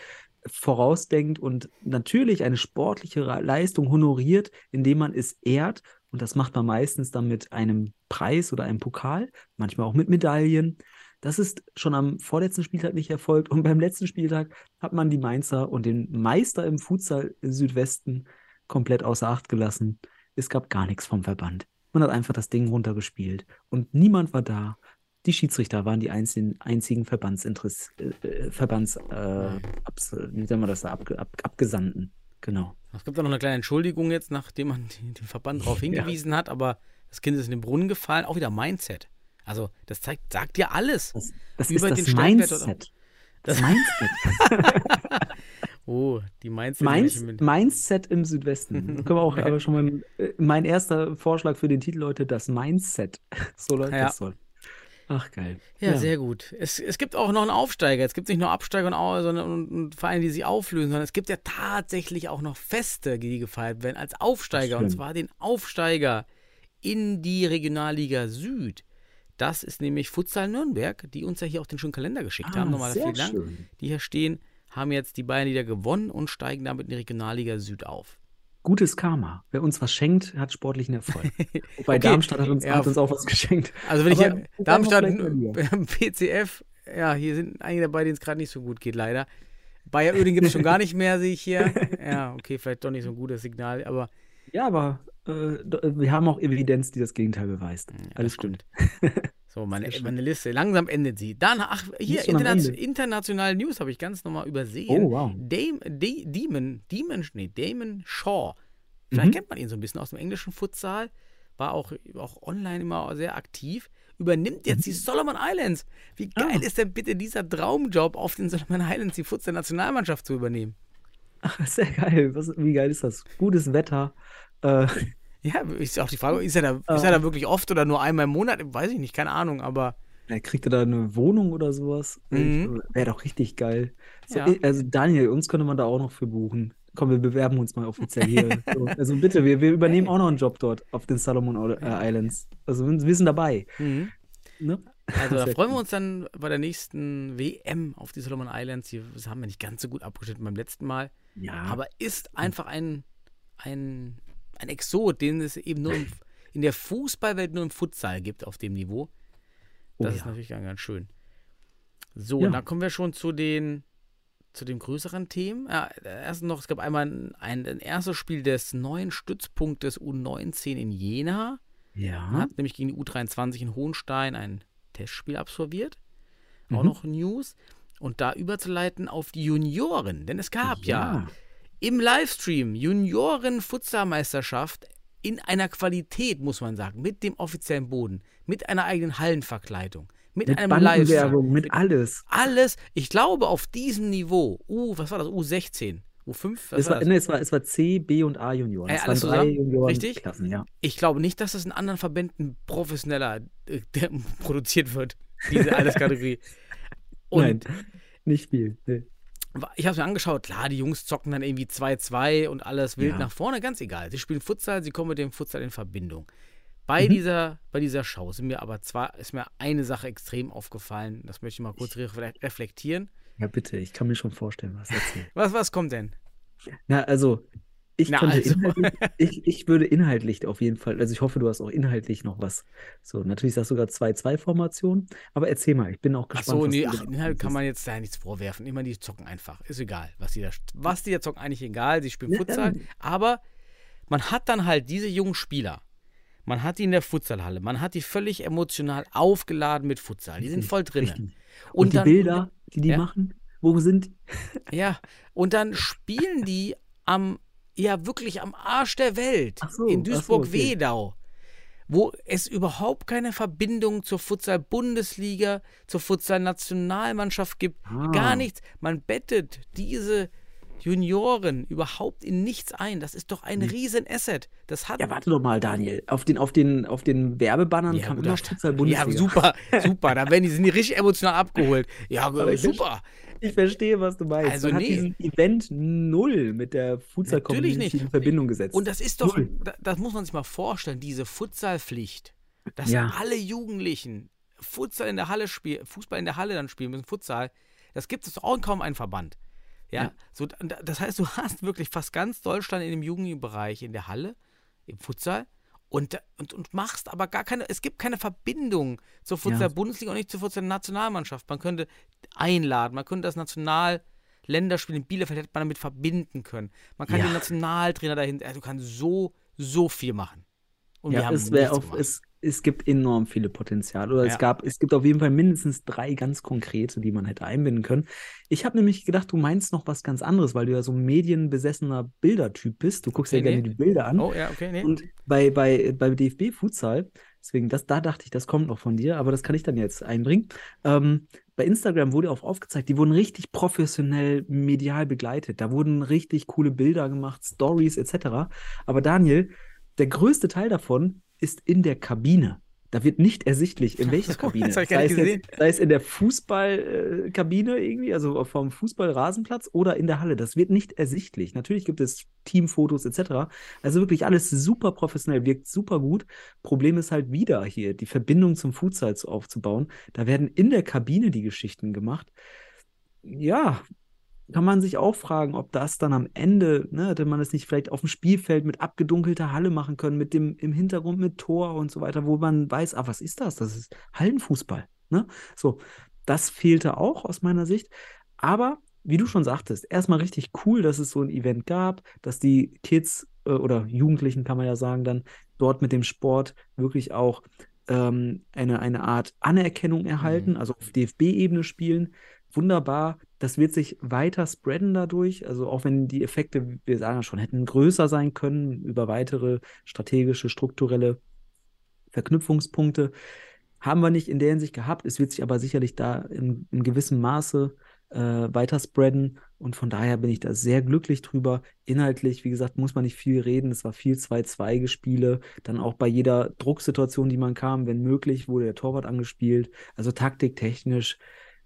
vorausdenkt und natürlich eine sportliche Leistung honoriert, indem man es ehrt. Und das macht man meistens dann mit einem Preis oder einem Pokal, manchmal auch mit Medaillen. Das ist schon am vorletzten Spieltag nicht erfolgt. Und beim letzten Spieltag hat man die Mainzer und den Meister im Futsal Südwesten komplett außer Acht gelassen. Es gab gar nichts vom Verband. Man hat einfach das Ding runtergespielt. Und niemand war da. Die Schiedsrichter waren die einzigen, einzigen Verbandsinteress, äh, Verbands, äh, abs, wie nennt man das da, Abge, ab, Abgesandten. Genau. Es gibt da noch eine kleine Entschuldigung jetzt, nachdem man den Verband darauf (laughs) hingewiesen hat, aber das Kind ist in den Brunnen gefallen. Auch wieder Mindset. Also, das zeigt, sagt ja alles. Das, das Über ist den das Mindset. Das Mindset. (laughs) (laughs) Oh, die Mindset. Mainz, mit- Mindset im Südwesten. (laughs) Können wir auch aber schon mal, äh, mein erster Vorschlag für den Titel, Leute, das Mindset. (laughs) So läuft Ja. das soll. Ach, geil. Ja, sehr gut. Es, es gibt auch noch einen Aufsteiger. Es gibt nicht nur Absteiger und, sondern, und, und Vereine, die sich auflösen, sondern es gibt ja tatsächlich auch noch Feste, die gefeiert werden als Aufsteiger. Und zwar den Aufsteiger in die Regionalliga Süd. Das ist nämlich Futsal Nürnberg, die uns ja hier auch den schönen Kalender geschickt haben. Nochmal Ah, sehr vielen Dank. schön. Die hier stehen, haben jetzt die beiden Liga gewonnen und steigen damit in die Regionalliga Süd auf. Gutes Karma. Wer uns was schenkt, hat sportlichen Erfolg. (laughs) Wobei Okay, Darmstadt hat uns, ja, hat uns auch was geschenkt. Also wenn ich Aber hier, guck Darmstadt, (laughs) PCF, ja, hier sind einige dabei, denen es gerade nicht so gut geht, leider. Bayer Oeding gibt es schon gar nicht mehr, sehe ich hier. (laughs) Ja, okay, vielleicht doch nicht so ein gutes Signal, aber Ja, aber äh, d- wir haben auch Evidenz, die das Gegenteil beweist. ja, Alles stimmt. So, meine, meine Liste, langsam endet sie. Dann, ach, hier, interna internationale News habe ich ganz nochmal übersehen. Oh, wow. Dame, De, Demon, Demon, nee, Damon Shaw. Vielleicht Mhm. kennt man ihn so ein bisschen aus dem englischen Futsal. War auch, auch online immer sehr aktiv. Übernimmt jetzt die Solomon Islands. Wie geil Mhm. Ah. ist denn bitte dieser Traumjob, auf den Solomon Islands die Futsal-Nationalmannschaft zu übernehmen? Ach, sehr geil. Was, wie geil ist das? Gutes Wetter. Äh, (laughs) Ja, ist auch die Frage, ist er, da, Ah. ist er da wirklich oft oder nur einmal im Monat? Weiß ich nicht, keine Ahnung, aber er kriegt er da eine Wohnung oder sowas? Mhm. Wäre doch richtig geil. So, Ja. Also Daniel, uns könnte man da auch noch für buchen. Komm, wir bewerben uns mal offiziell hier. (laughs) so, also bitte, wir, wir übernehmen auch noch einen Job dort auf den Solomon äh, Islands. Also wir sind dabei. mhm. Ne? Also da freuen wir uns dann bei der nächsten WM auf die Solomon Islands. Die das haben wir nicht ganz so gut abgeschnitten beim letzten Mal. Ja, Aber ist einfach ein, ein, ein Exot, den es eben nur im, (laughs) in der Fußballwelt nur im Futsal gibt auf dem Niveau. Oh Das ist ja. natürlich ganz, ganz schön. So, Ja. und dann kommen wir schon zu den zu den größeren Themen. Ja, erst noch, es gab einmal ein, ein, ein erstes Spiel des neuen Stützpunktes U19 in Jena. Ja. hat nämlich gegen die U23 in Hohenstein ein Testspiel absolviert. Auch Mhm. noch News. Und da überzuleiten auf die Junioren. Denn es gab ja, im Livestream Junioren-Futsalmeisterschaft in einer Qualität, muss man sagen, mit dem offiziellen Boden, mit einer eigenen Hallenverkleidung, mit, Mit einem Livestream. Bandenwerbung, mit alles. Alles, ich glaube, auf diesem Niveau, U, was war das, U16, U5, was Es war war, nee, es, war, es war C, B und A Junioren. Äh, es waren drei? Juniorenklassen, Richtig? ja. Ich glaube nicht, dass das in anderen Verbänden professioneller äh, (laughs) produziert wird, diese Alterskategorie. (laughs) Und Nein, nicht viel. Nee. Ich habe es mir angeschaut, klar, die Jungs zocken dann irgendwie 2-2 und alles wild Ja. nach vorne, ganz egal. Sie spielen Futsal, sie kommen mit dem Futsal in Verbindung. Bei, Mhm. dieser, bei dieser Show sind mir aber zwar, ist mir eine Sache extrem aufgefallen, das möchte ich mal kurz re- reflektieren. Ja, bitte, ich kann mir schon vorstellen, was erzählt. Was, was kommt denn? Na, also, ich Na, könnte also. (laughs) ich, ich würde inhaltlich auf jeden Fall, also ich hoffe, du hast auch inhaltlich noch was. So, natürlich sagst du sogar 2-2-Formation, aber erzähl mal, ich bin auch Ach gespannt. so, was nee, ach, Inhalt kann man jetzt da nichts vorwerfen. Immer die zocken einfach. Ist egal, was die da, was die da zocken, eigentlich egal. Sie spielen Ja, Futsal. Aber man hat dann halt diese jungen Spieler. Man hat die in der Futsalhalle. Man hat die völlig emotional aufgeladen mit Futsal. Die sind voll drin. Richtig. Und, die dann- Bilder, die die Ja. machen, wo sind die? Ja, und dann spielen die am, ja wirklich am Arsch der Welt so, in ach so, Duisburg-Wedau, wo es überhaupt keine Verbindung zur Futsal-Bundesliga, zur Futsal-Nationalmannschaft gibt. Ah. Gar nichts. Man bettet diese Junioren überhaupt in nichts ein. Das ist doch ein Riesen-Asset. Das hat. Ja, warte doch mal, Daniel. Auf den, auf den, auf den Werbebannern Ja, kam immer da- Futsal Bundesliga. Ja, super, super. Da werden die, sind die richtig emotional abgeholt. Ja, (laughs) Aber ich super. Ich verstehe, was du meinst. Also Man nee. hat diesen Event null mit der Natürlich Futsal-Community nicht. in Verbindung gesetzt. Und das ist doch, Null. da- das muss man sich mal vorstellen, diese Futsalpflicht, dass Ja. alle Jugendlichen Futsal in der Halle spielen, Fußball in der Halle dann spielen müssen, Futsal, das gibt es auch in kaum einen Verband. Ja, Ja. So, da- das heißt, du hast wirklich fast ganz Deutschland in dem Jugendbereich in der Halle, im Futsal und, und, und machst aber gar keine, es gibt keine Verbindung zur Futsal-Bundesliga und nicht zur Futsal-Nationalmannschaft. Man könnte einladen, man könnte das National- Länderspiel in Bielefeld hätte man damit verbinden können. Man kann Ja. den Nationaltrainer dahin, also du kannst so, so viel machen. Und wir ja, haben es, wär nichts auch, gemacht. es, es gibt enorm viele Potenziale. Oder Ja. es gab, es gibt auf jeden Fall mindestens drei ganz konkrete, die man hätte einbinden können. Ich habe nämlich gedacht, du meinst noch was ganz anderes, weil du ja so ein medienbesessener Bildertyp bist. Du guckst Okay, ja gerne nee. die Bilder an. Oh ja, okay, nee. Und bei, bei, bei DFB Futsal, deswegen, das, da dachte ich, das kommt noch von dir, aber das kann ich dann jetzt einbringen. Ähm, bei Instagram wurde auch aufgezeigt, die wurden richtig professionell medial begleitet. Da wurden richtig coole Bilder gemacht, Stories etc. Aber Daniel, der größte Teil davon ist in der Kabine. Da wird nicht ersichtlich, in welcher (laughs) Kabine. das sei, es jetzt, sei es in der Fußballkabine irgendwie, also vom Fußballrasenplatz oder in der Halle. Das wird nicht ersichtlich. Natürlich gibt es Teamfotos etc. Also wirklich alles super professionell, wirkt super gut. Problem ist halt wieder hier, die Verbindung zum Futsal zu- aufzubauen. Da werden in der Kabine die Geschichten gemacht. Ja, kann man sich auch fragen, ob das dann am Ende, ne, hätte man es nicht vielleicht auf dem Spielfeld mit abgedunkelter Halle machen können, mit dem im Hintergrund mit Tor und so weiter, wo man weiß, ah, was ist das? Das ist Hallenfußball, ne? So, das fehlte auch aus meiner Sicht. Aber wie du schon sagtest, erstmal richtig cool, dass es so ein Event gab, dass die Kids äh, oder Jugendlichen, kann man ja sagen, dann dort mit dem Sport wirklich auch ähm, eine, eine Art Anerkennung erhalten, also auf DFB-Ebene spielen. Wunderbar. Das wird sich weiter spreaden dadurch. Also auch wenn die Effekte, wir sagen schon, hätten größer sein können über weitere strategische, strukturelle Verknüpfungspunkte. Haben wir nicht in der Hinsicht gehabt. Es wird sich aber sicherlich da in, in gewissem Maße äh, weiter spreaden. Und von daher bin ich da sehr glücklich drüber. Inhaltlich, wie gesagt, muss man nicht viel reden. Es war viel 2-2-Gespiele. Dann auch bei jeder Drucksituation, die man kam, wenn möglich, wurde der Torwart angespielt. Also taktiktechnisch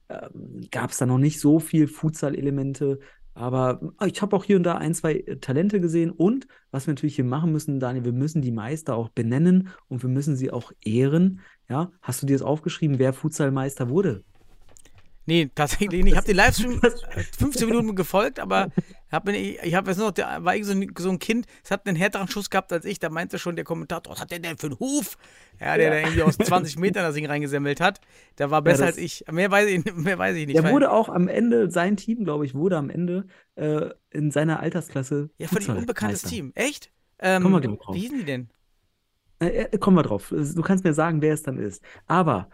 ähm, gab es da noch nicht so viel Futsal-Elemente. Aber äh, ich habe auch hier und da ein, zwei äh, Talente gesehen. Und was wir natürlich hier machen müssen, Daniel, wir müssen die Meister auch benennen und wir müssen sie auch ehren. Ja, hast du dir das aufgeschrieben, wer Futsalmeister wurde? Nee, tatsächlich nicht. Ich habe den Livestream 15 Minuten gefolgt, aber hab mir, ich habe jetzt noch, der war irgendwie so ein, so ein Kind, es hat einen härteren Schuss gehabt als ich, da meinte schon der Kommentator, was hat der denn für einen Huf? Ja, der Ja. da irgendwie aus 20 Metern das Ding reingesemmelt hat. Der war besser das- als ich. Mehr weiß ich, mehr weiß ich nicht. Der wurde auch am Ende, sein Team, glaube ich, wurde am Ende äh, in seiner Altersklasse. ja, völlig unbekanntes Futsalmeister. Team. Echt? Ähm, Kommen wir gleich drauf. wie hießen die denn? Äh, äh, kommen wir drauf. Du kannst mir sagen, wer es dann ist. Aber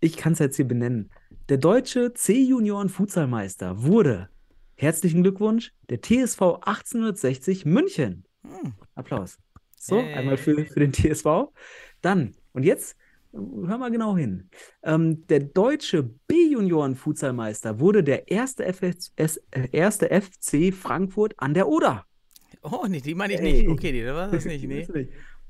ich kann es jetzt hier benennen. Der deutsche C-Junioren-Futsalmeister wurde, herzlichen Glückwunsch, der TSV 1860 München. Hm. Applaus. So, Yay. einmal für, für den TSV. Dann, und jetzt, hör mal genau hin. Ähm, der deutsche B-Junioren-Futsalmeister wurde der erste, FS, äh, erste FC Frankfurt an der Oder. Oh, nee, die meine ich Hey. nicht. Okay, das war das nicht. (laughs) Nee.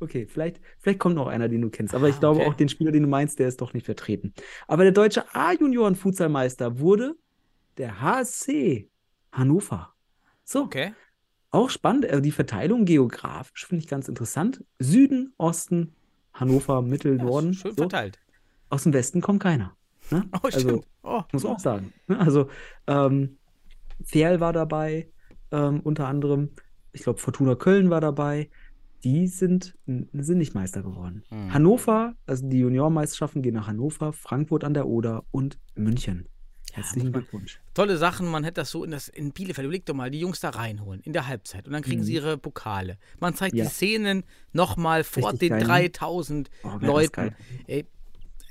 Okay, vielleicht, vielleicht kommt noch einer, den du kennst. Aber ich Ah, glaube okay. auch den Spieler, den du meinst, der ist doch nicht vertreten. Aber der deutsche A-Junioren-Futsalmeister wurde der HSC Hannover. So, Okay. auch spannend. äh, Die Verteilung geografisch finde ich ganz interessant. Süden, Osten, Hannover, Mittel, Ja, Norden. schön so. verteilt. Aus dem Westen kommt keiner. Ne? Oh, Also, stimmt. Oh, muss man auch sagen. ne? Also, ähm, Ferl war dabei, ähm, unter anderem. Ich glaube, Fortuna Köln war dabei. Die sind, sind nicht Meister geworden. Hm. Hannover, also die Juniormeisterschaften gehen nach Hannover, Frankfurt an der Oder und München. Herzlichen Glückwunsch. Tolle Sachen, man hätte das so in, das, in Bielefeld, überleg doch mal, die Jungs da reinholen in der Halbzeit und dann kriegen Mhm. sie ihre Pokale. Man zeigt Ja. die Szenen nochmal vor Richtig den geil, ne? 3000 Oh, wär das Leuten. Ey,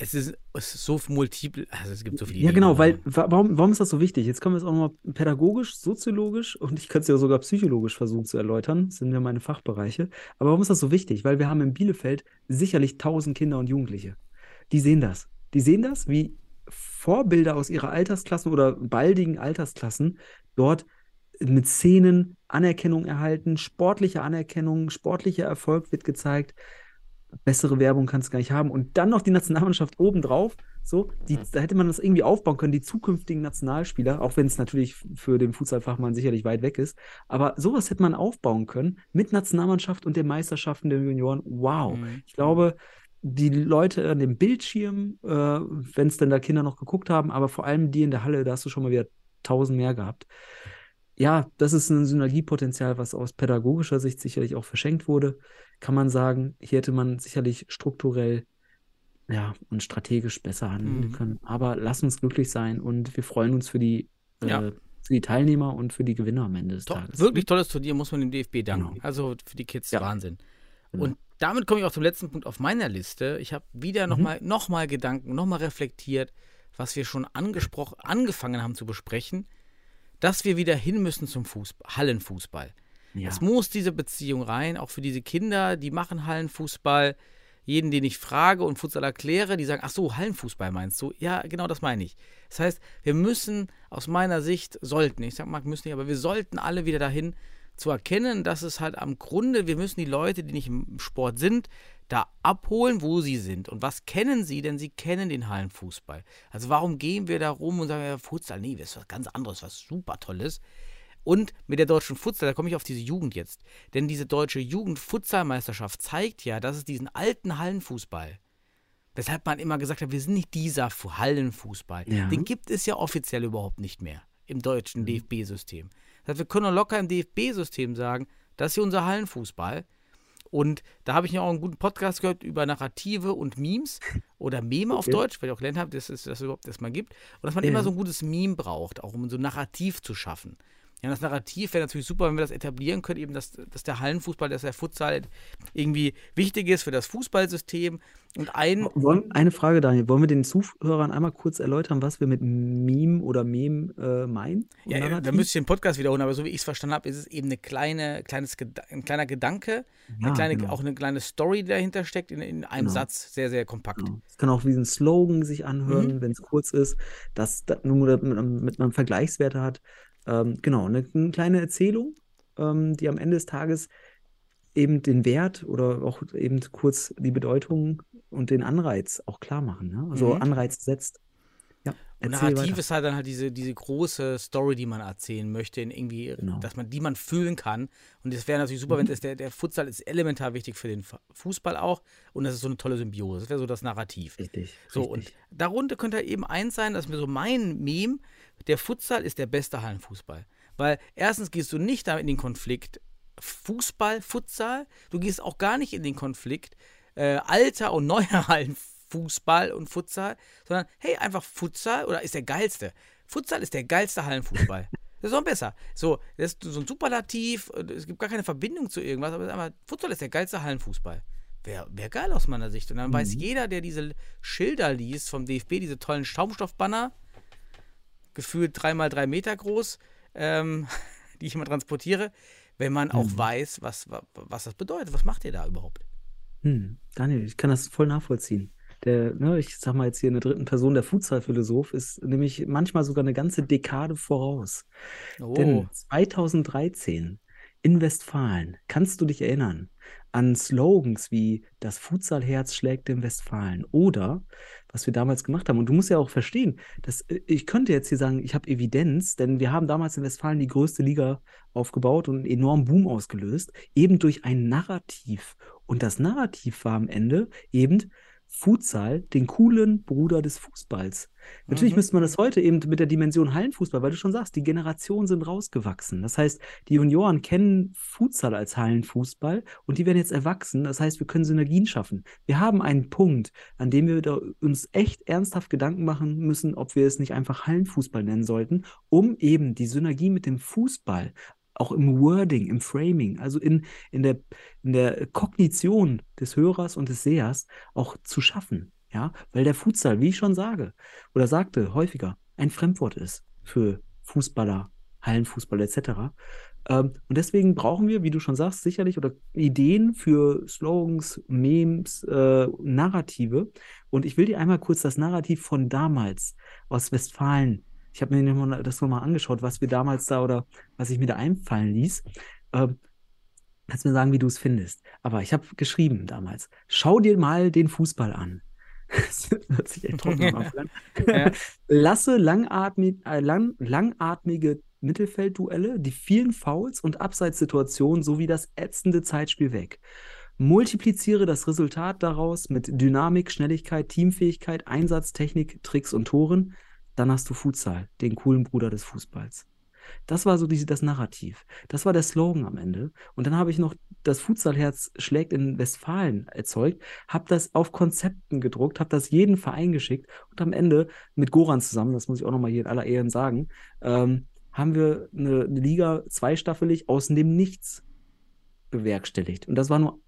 es ist, es ist so multiple, also es gibt so viele Ja, genau, weil wa- warum, warum ist das so wichtig? Jetzt können wir es auch nochmal pädagogisch, soziologisch und ich könnte es ja sogar psychologisch versuchen zu erläutern. Das sind ja meine Fachbereiche. Aber warum ist das so wichtig? Weil wir haben in Bielefeld sicherlich tausend Kinder und Jugendliche. Die sehen das. Die sehen das, wie Vorbilder aus ihrer Altersklassen oder baldigen Altersklassen dort mit Szenen Anerkennung erhalten, sportliche Anerkennung, sportlicher Erfolg wird gezeigt. Bessere Werbung kannst du gar nicht haben. Und dann noch die Nationalmannschaft obendrauf. So, die, da hätte man das irgendwie aufbauen können, die zukünftigen Nationalspieler, auch wenn es natürlich für den Futsalfachmann sicherlich weit weg ist. Aber sowas hätte man aufbauen können mit Nationalmannschaft und den Meisterschaften der Junioren. Wow. Mhm. Ich glaube, die Leute an dem Bildschirm, äh, wenn es denn da Kinder noch geguckt haben, aber vor allem die in der Halle, da hast du schon mal wieder tausend mehr gehabt. Ja, das ist ein Synergiepotenzial, was aus pädagogischer Sicht sicherlich auch verschenkt wurde. Kann man sagen, hier hätte man sicherlich strukturell ja, und strategisch besser handeln Mhm. können. Aber lass uns glücklich sein und wir freuen uns für die, äh, Ja. für die Teilnehmer und für die Gewinner am Ende des To Tages. wirklich tolles Turnier, muss man dem DFB danken. Genau. Also für die Kids Ja. Wahnsinn. Genau. Und damit komme ich auch zum letzten Punkt auf meiner Liste. Ich habe wieder Mhm. nochmal noch mal Gedanken, nochmal reflektiert, was wir schon angesprochen, angefangen haben zu besprechen, dass wir wieder hin müssen zum Fußball, Hallenfußball. Ja. Es muss diese Beziehung rein, auch für diese Kinder, die machen Hallenfußball. Jeden, den ich frage und Futsal erkläre, die sagen, ach so, Hallenfußball meinst du? Ja, genau das meine ich. Das heißt, wir müssen aus meiner Sicht, sollten, ich sag mal, müssen nicht, aber wir sollten alle wieder dahin zu erkennen, dass es halt am Grunde, wir müssen die Leute, die nicht im Sport sind, da abholen, wo sie sind. Und was kennen sie? Denn sie kennen den Hallenfußball. Also warum gehen wir da rum und sagen, ja, Futsal, nee, das ist was ganz anderes, was super Tolles. Und mit der deutschen Futsal, da komme ich auf diese Jugend jetzt. Denn diese deutsche Jugend-Futsalmeisterschaft zeigt ja, dass es diesen alten Hallenfußball, weshalb man immer gesagt hat, wir sind nicht dieser Fu- Hallenfußball. Ja. Den gibt es ja offiziell überhaupt nicht mehr im deutschen DFB-System. Das heißt, wir können locker im DFB-System sagen, das ist hier unser Hallenfußball. Und da habe ich auch einen guten Podcast gehört über Narrative und Memes oder Meme auf Okay. Deutsch, weil ich auch gelernt habe, dass es das überhaupt erstmal gibt. Und dass man Ja. immer so ein gutes Meme braucht, auch um so ein Narrativ zu schaffen. Ja, das Narrativ wäre natürlich super, wenn wir das etablieren können, eben, dass, dass der Hallenfußball, dass der Futsal irgendwie wichtig ist für das Fußballsystem. Und ein, Wollen, eine Frage, Daniel. Wollen wir den Zuhörern einmal kurz erläutern, was wir mit Meme oder Mem äh, meinen? Ja, da Narrativ? müsste ich den Podcast wiederholen, aber so wie ich es verstanden habe, ist es eben eine kleine, kleines, ein kleiner Gedanke, eine Ja, kleine, genau. auch eine kleine Story, die dahinter steckt, in, in einem Genau. Satz, sehr, sehr kompakt. Genau. Es kann auch wie ein Slogan sich anhören, Mhm. wenn es kurz ist, dass das nur damit man, damit man Vergleichswerte hat. Ähm, genau, eine, eine kleine Erzählung, ähm, die am Ende des Tages eben den Wert oder auch eben kurz die Bedeutung und den Anreiz auch klar machen. Ne? Also Mhm. Anreiz setzt. Ja, Und Narrativ weiter. ist halt dann halt diese, diese große Story, die man erzählen möchte, in irgendwie, Genau. dass man, die man fühlen kann. Und es wäre natürlich super, Mhm. wenn es der, der Futsal ist elementar wichtig für den Fu- Fußball auch. Und das ist so eine tolle Symbiose. Das wäre so das Narrativ. Richtig. So, und richtig. darunter könnte halt eben eins sein, dass mir so mein Meme, der Futsal ist der beste Hallenfußball. Weil erstens gehst du nicht damit in den Konflikt Fußball, Futsal. Du gehst auch gar nicht in den Konflikt äh, alter und neuer (laughs) Hallenfußball und Futsal, sondern hey, einfach Futsal oder ist der geilste. Futsal ist der geilste Hallenfußball. Das ist noch besser. So, das ist so ein Superlativ, äh, es gibt gar keine Verbindung zu irgendwas, aber einfach, Futsal ist der geilste Hallenfußball. Wäre wär geil aus meiner Sicht. Und dann weiß jeder, der diese Schilder liest vom DFB, diese tollen Schaumstoffbanner, gefühlt dreimal drei Meter groß, ähm, (laughs) die ich immer transportiere, wenn man auch weiß, was, wa- was das bedeutet. Was macht ihr da überhaupt? Hm, Daniel, ich kann das voll nachvollziehen. Der, ne, ich sag mal jetzt hier in der dritten Person, der Futsal-Philosoph ist nämlich manchmal sogar eine ganze Dekade voraus. Oh, Denn 2013 in Westfalen, kannst du dich erinnern, an Slogans wie das Futsalherz schlägt im Westfalen oder was wir damals gemacht haben. Und du musst ja auch verstehen, dass äh, ich könnte jetzt hier sagen, ich habe Evidenz, denn wir haben damals in Westfalen die größte Liga aufgebaut und einen enormen Boom ausgelöst, eben durch ein Narrativ. Und das Narrativ war am Ende eben, Futsal den coolen Bruder des Fußballs. Natürlich Mhm. müsste man das heute eben mit der Dimension Hallenfußball, weil du schon sagst, die Generationen sind rausgewachsen. Das heißt, die Junioren kennen Futsal als Hallenfußball und die werden jetzt erwachsen. Das heißt, wir können Synergien schaffen. Wir haben einen Punkt, an dem wir uns echt ernsthaft Gedanken machen müssen, ob wir es nicht einfach Hallenfußball nennen sollten, um eben die Synergie mit dem Fußball auch im Wording, im Framing, also in, in, der, in der Kognition des Hörers und des Sehers auch zu schaffen. Ja, weil der Futsal, wie ich schon sage oder sagte häufiger, ein Fremdwort ist für Fußballer, Hallenfußball etc. Ähm, und deswegen brauchen wir, wie du schon sagst, sicherlich oder Ideen für Slogans, Memes, äh, Narrative. Und ich will dir einmal kurz das Narrativ von damals aus Westfalen ich habe mir das nochmal angeschaut, was wir damals da oder was ich mir da einfallen ließ. Ähm, kannst mir sagen, wie du es findest. Aber ich habe geschrieben damals, schau dir mal den Fußball an. Das hört sich echt trocken an. Ja. Lasse langatmig, äh, lang, langatmige Mittelfeldduelle, die vielen Fouls und Abseitssituationen sowie das ätzende Zeitspiel weg. Multipliziere das Resultat daraus mit Dynamik, Schnelligkeit, Teamfähigkeit, Einsatz, Technik, Tricks und Toren. Dann hast du Futsal, den coolen Bruder des Fußballs. Das war so diese, das Narrativ. Das war der Slogan am Ende. Und dann habe ich noch das Futsalherz schlägt in Westfalen erzeugt, habe das auf Konzepten gedruckt, habe das jeden Verein geschickt und am Ende mit Goran zusammen, das muss ich auch nochmal hier in aller Ehren sagen, ähm, haben wir eine, eine Liga zweistaffelig aus dem Nichts bewerkstelligt. Und das war nur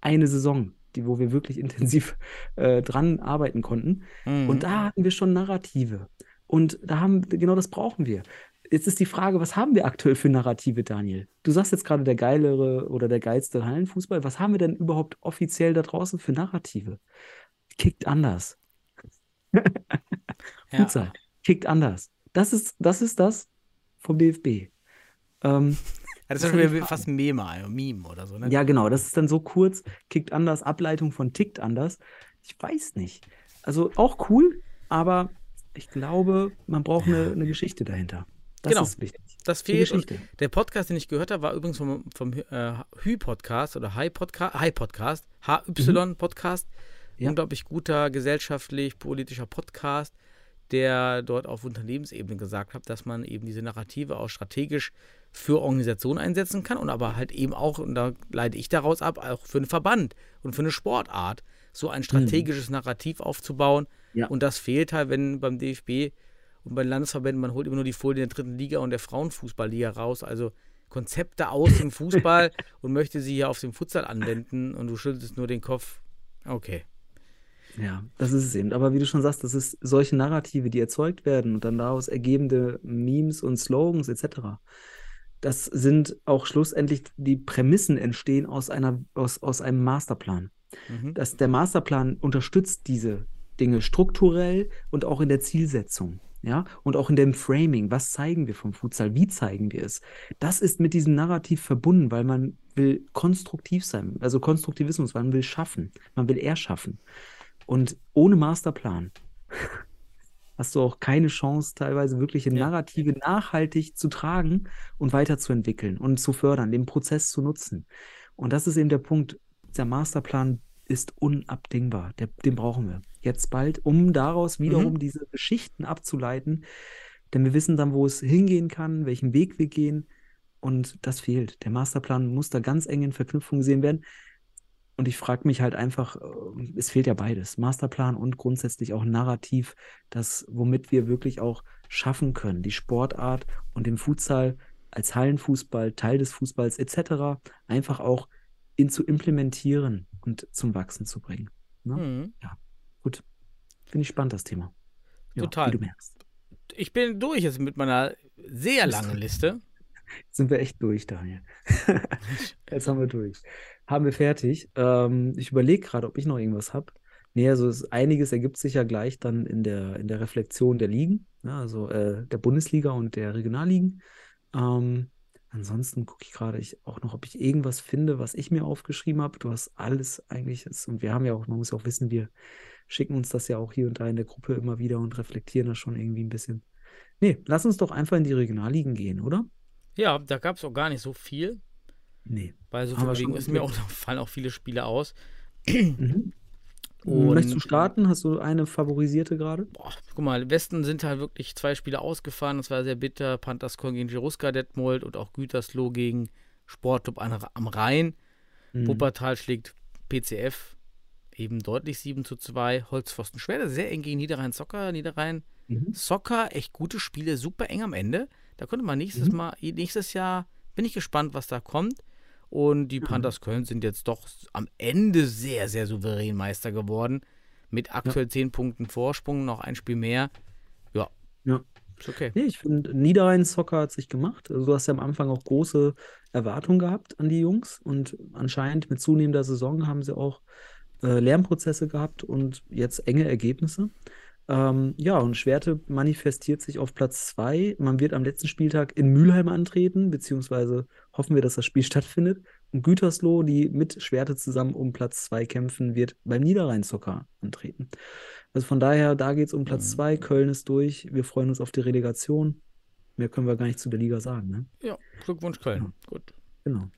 eine Saison, die, wo wir wirklich (laughs) intensiv äh, dran arbeiten konnten. Mhm. Und da hatten wir schon Narrative. Und da haben, genau das brauchen wir. Jetzt ist die Frage, was haben wir aktuell für Narrative, Daniel? Du sagst jetzt gerade der geilere oder der geilste Hallenfußball. Was haben wir denn überhaupt offiziell da draußen für Narrative? Kickt anders. (laughs) ja. Futsal. Kickt anders. Das ist, das ist das vom DFB. Ähm, Das ist Das ja ist Frage. fast ein Meme, ein Meme oder so, ne? ja, genau. Das ist dann so kurz. Kickt anders. Ableitung von tickt anders. Ich weiß nicht. Also auch cool, aber ich glaube, man braucht eine, eine Geschichte dahinter. Das Genau. ist wichtig. Das fehlt. Und der Podcast, den ich gehört habe, war übrigens vom, vom äh, Hü-Podcast oder Hi-Podcast, Hi-Podcast, HY-Podcast. Ja. Unglaublich guter gesellschaftlich-politischer Podcast, der dort auf Unternehmensebene gesagt hat, dass man eben diese Narrative auch strategisch für Organisationen einsetzen kann und aber halt eben auch, und da leite ich daraus ab, auch für einen Verband und für eine Sportart, so ein strategisches Narrativ aufzubauen. Ja. Und das fehlt halt, wenn beim DFB und bei den Landesverbänden, man holt immer nur die Folie der dritten Liga und der Frauenfußballliga raus. Also Konzepte aus dem Fußball (laughs) und möchte sie hier auf dem Futsal anwenden und du schüttelst nur den Kopf. Okay. Ja, das ist es eben. Aber wie du schon sagst, das ist solche Narrative, die erzeugt werden und dann daraus ergebende Memes und Slogans etc. Das sind auch schlussendlich die Prämissen entstehen aus einer, aus, aus einem Masterplan. Mhm. dass der Masterplan unterstützt diese Dinge strukturell und auch in der Zielsetzung. Ja, und auch in dem Framing. Was zeigen wir vom Futsal? Wie zeigen wir es? Das ist mit diesem Narrativ verbunden, weil man will konstruktiv sein. Also Konstruktivismus, man will schaffen. Man will erschaffen. Und ohne Masterplan (laughs) hast du auch keine Chance, teilweise wirkliche Ja. Narrative nachhaltig zu tragen und weiterzuentwickeln und zu fördern, den Prozess zu nutzen. Und das ist eben der Punkt. Der Masterplan ist unabdingbar. Der, den brauchen wir jetzt bald, um daraus wiederum diese Geschichten abzuleiten. Denn wir wissen dann, wo es hingehen kann, welchen Weg wir gehen. Und das fehlt. Der Masterplan muss da ganz eng in Verknüpfung gesehen werden. Und ich frage mich halt einfach, äh, es fehlt ja beides. Masterplan und grundsätzlich auch Narrativ, das, womit wir wirklich auch schaffen können, die Sportart und den Futsal als Hallenfußball, Teil des Fußballs etc. einfach auch in zu implementieren und zum Wachsen zu bringen. Ne? Mhm. Gut. Finde ich spannend, das Thema. Ja, Total. Wie du merkst. Ich bin durch jetzt mit meiner sehr langen Liste. (laughs) Sind wir echt durch, Daniel. (laughs) Jetzt haben wir durch. Haben wir fertig. Ähm, ich überlege gerade, ob ich noch irgendwas habe. Nee, also es, einiges ergibt sich ja gleich dann in der, in der Reflexion der Ligen, ne, also äh, der Bundesliga und der Regionalligen. Ähm, ansonsten gucke ich gerade ich auch noch, ob ich irgendwas finde, was ich mir aufgeschrieben habe. Du hast alles eigentlich, ist, und wir haben ja auch, man muss ja auch wissen, wir schicken uns das ja auch hier und da in der Gruppe immer wieder und reflektieren das schon irgendwie ein bisschen. Nee, lass uns doch einfach in die Regionalligen gehen, oder? Ja, da gab es auch gar nicht so viel. Nee. Weil so viel schon ist mir auch, (laughs) fallen auch viele Spiele aus. Mhm. Und- Möchtest du starten? Hast du eine favorisierte gerade? Boah, guck mal, im Westen sind halt wirklich zwei Spiele ausgefahren. Das war sehr bitter. Panthers Köln gegen Jeruska Detmold und auch Gütersloh gegen Sportclub am Rhein. Mhm. Wuppertal schlägt PCF eben deutlich 7 zu 2. Holzpfosten Schwerte sehr eng gegen Niederrhein Soccer. Niederrhein Mhm. Soccer, echt gute Spiele, super eng am Ende. Da könnte man nächstes Mhm. Mal, nächstes Jahr, bin ich gespannt, was da kommt. Und die Panthers Köln sind jetzt doch am Ende sehr, sehr souverän Meister geworden. Mit aktuell 10 Punkten Vorsprung, noch ein Spiel mehr. Ja, Ja. ist okay. Nee, ich finde, Niederrhein Soccer hat sich gemacht. Also du hast ja am Anfang auch große Erwartungen gehabt an die Jungs und anscheinend mit zunehmender Saison haben sie auch äh, Lernprozesse gehabt und jetzt enge Ergebnisse. Ähm, ja, und Schwerte manifestiert sich auf Platz zwei. Man wird am letzten Spieltag in Mülheim antreten, beziehungsweise hoffen wir, dass das Spiel (laughs) stattfindet. Und Gütersloh, die mit Schwerte zusammen um Platz zwei kämpfen, wird beim Niederrhein Soccer antreten. Also von daher, da geht es um Platz Mhm. zwei. Köln ist durch. Wir freuen uns auf die Relegation. Mehr können wir gar nicht zu der Liga sagen, ne? Ja, Glückwunsch Köln. Ja. Gut. Genau.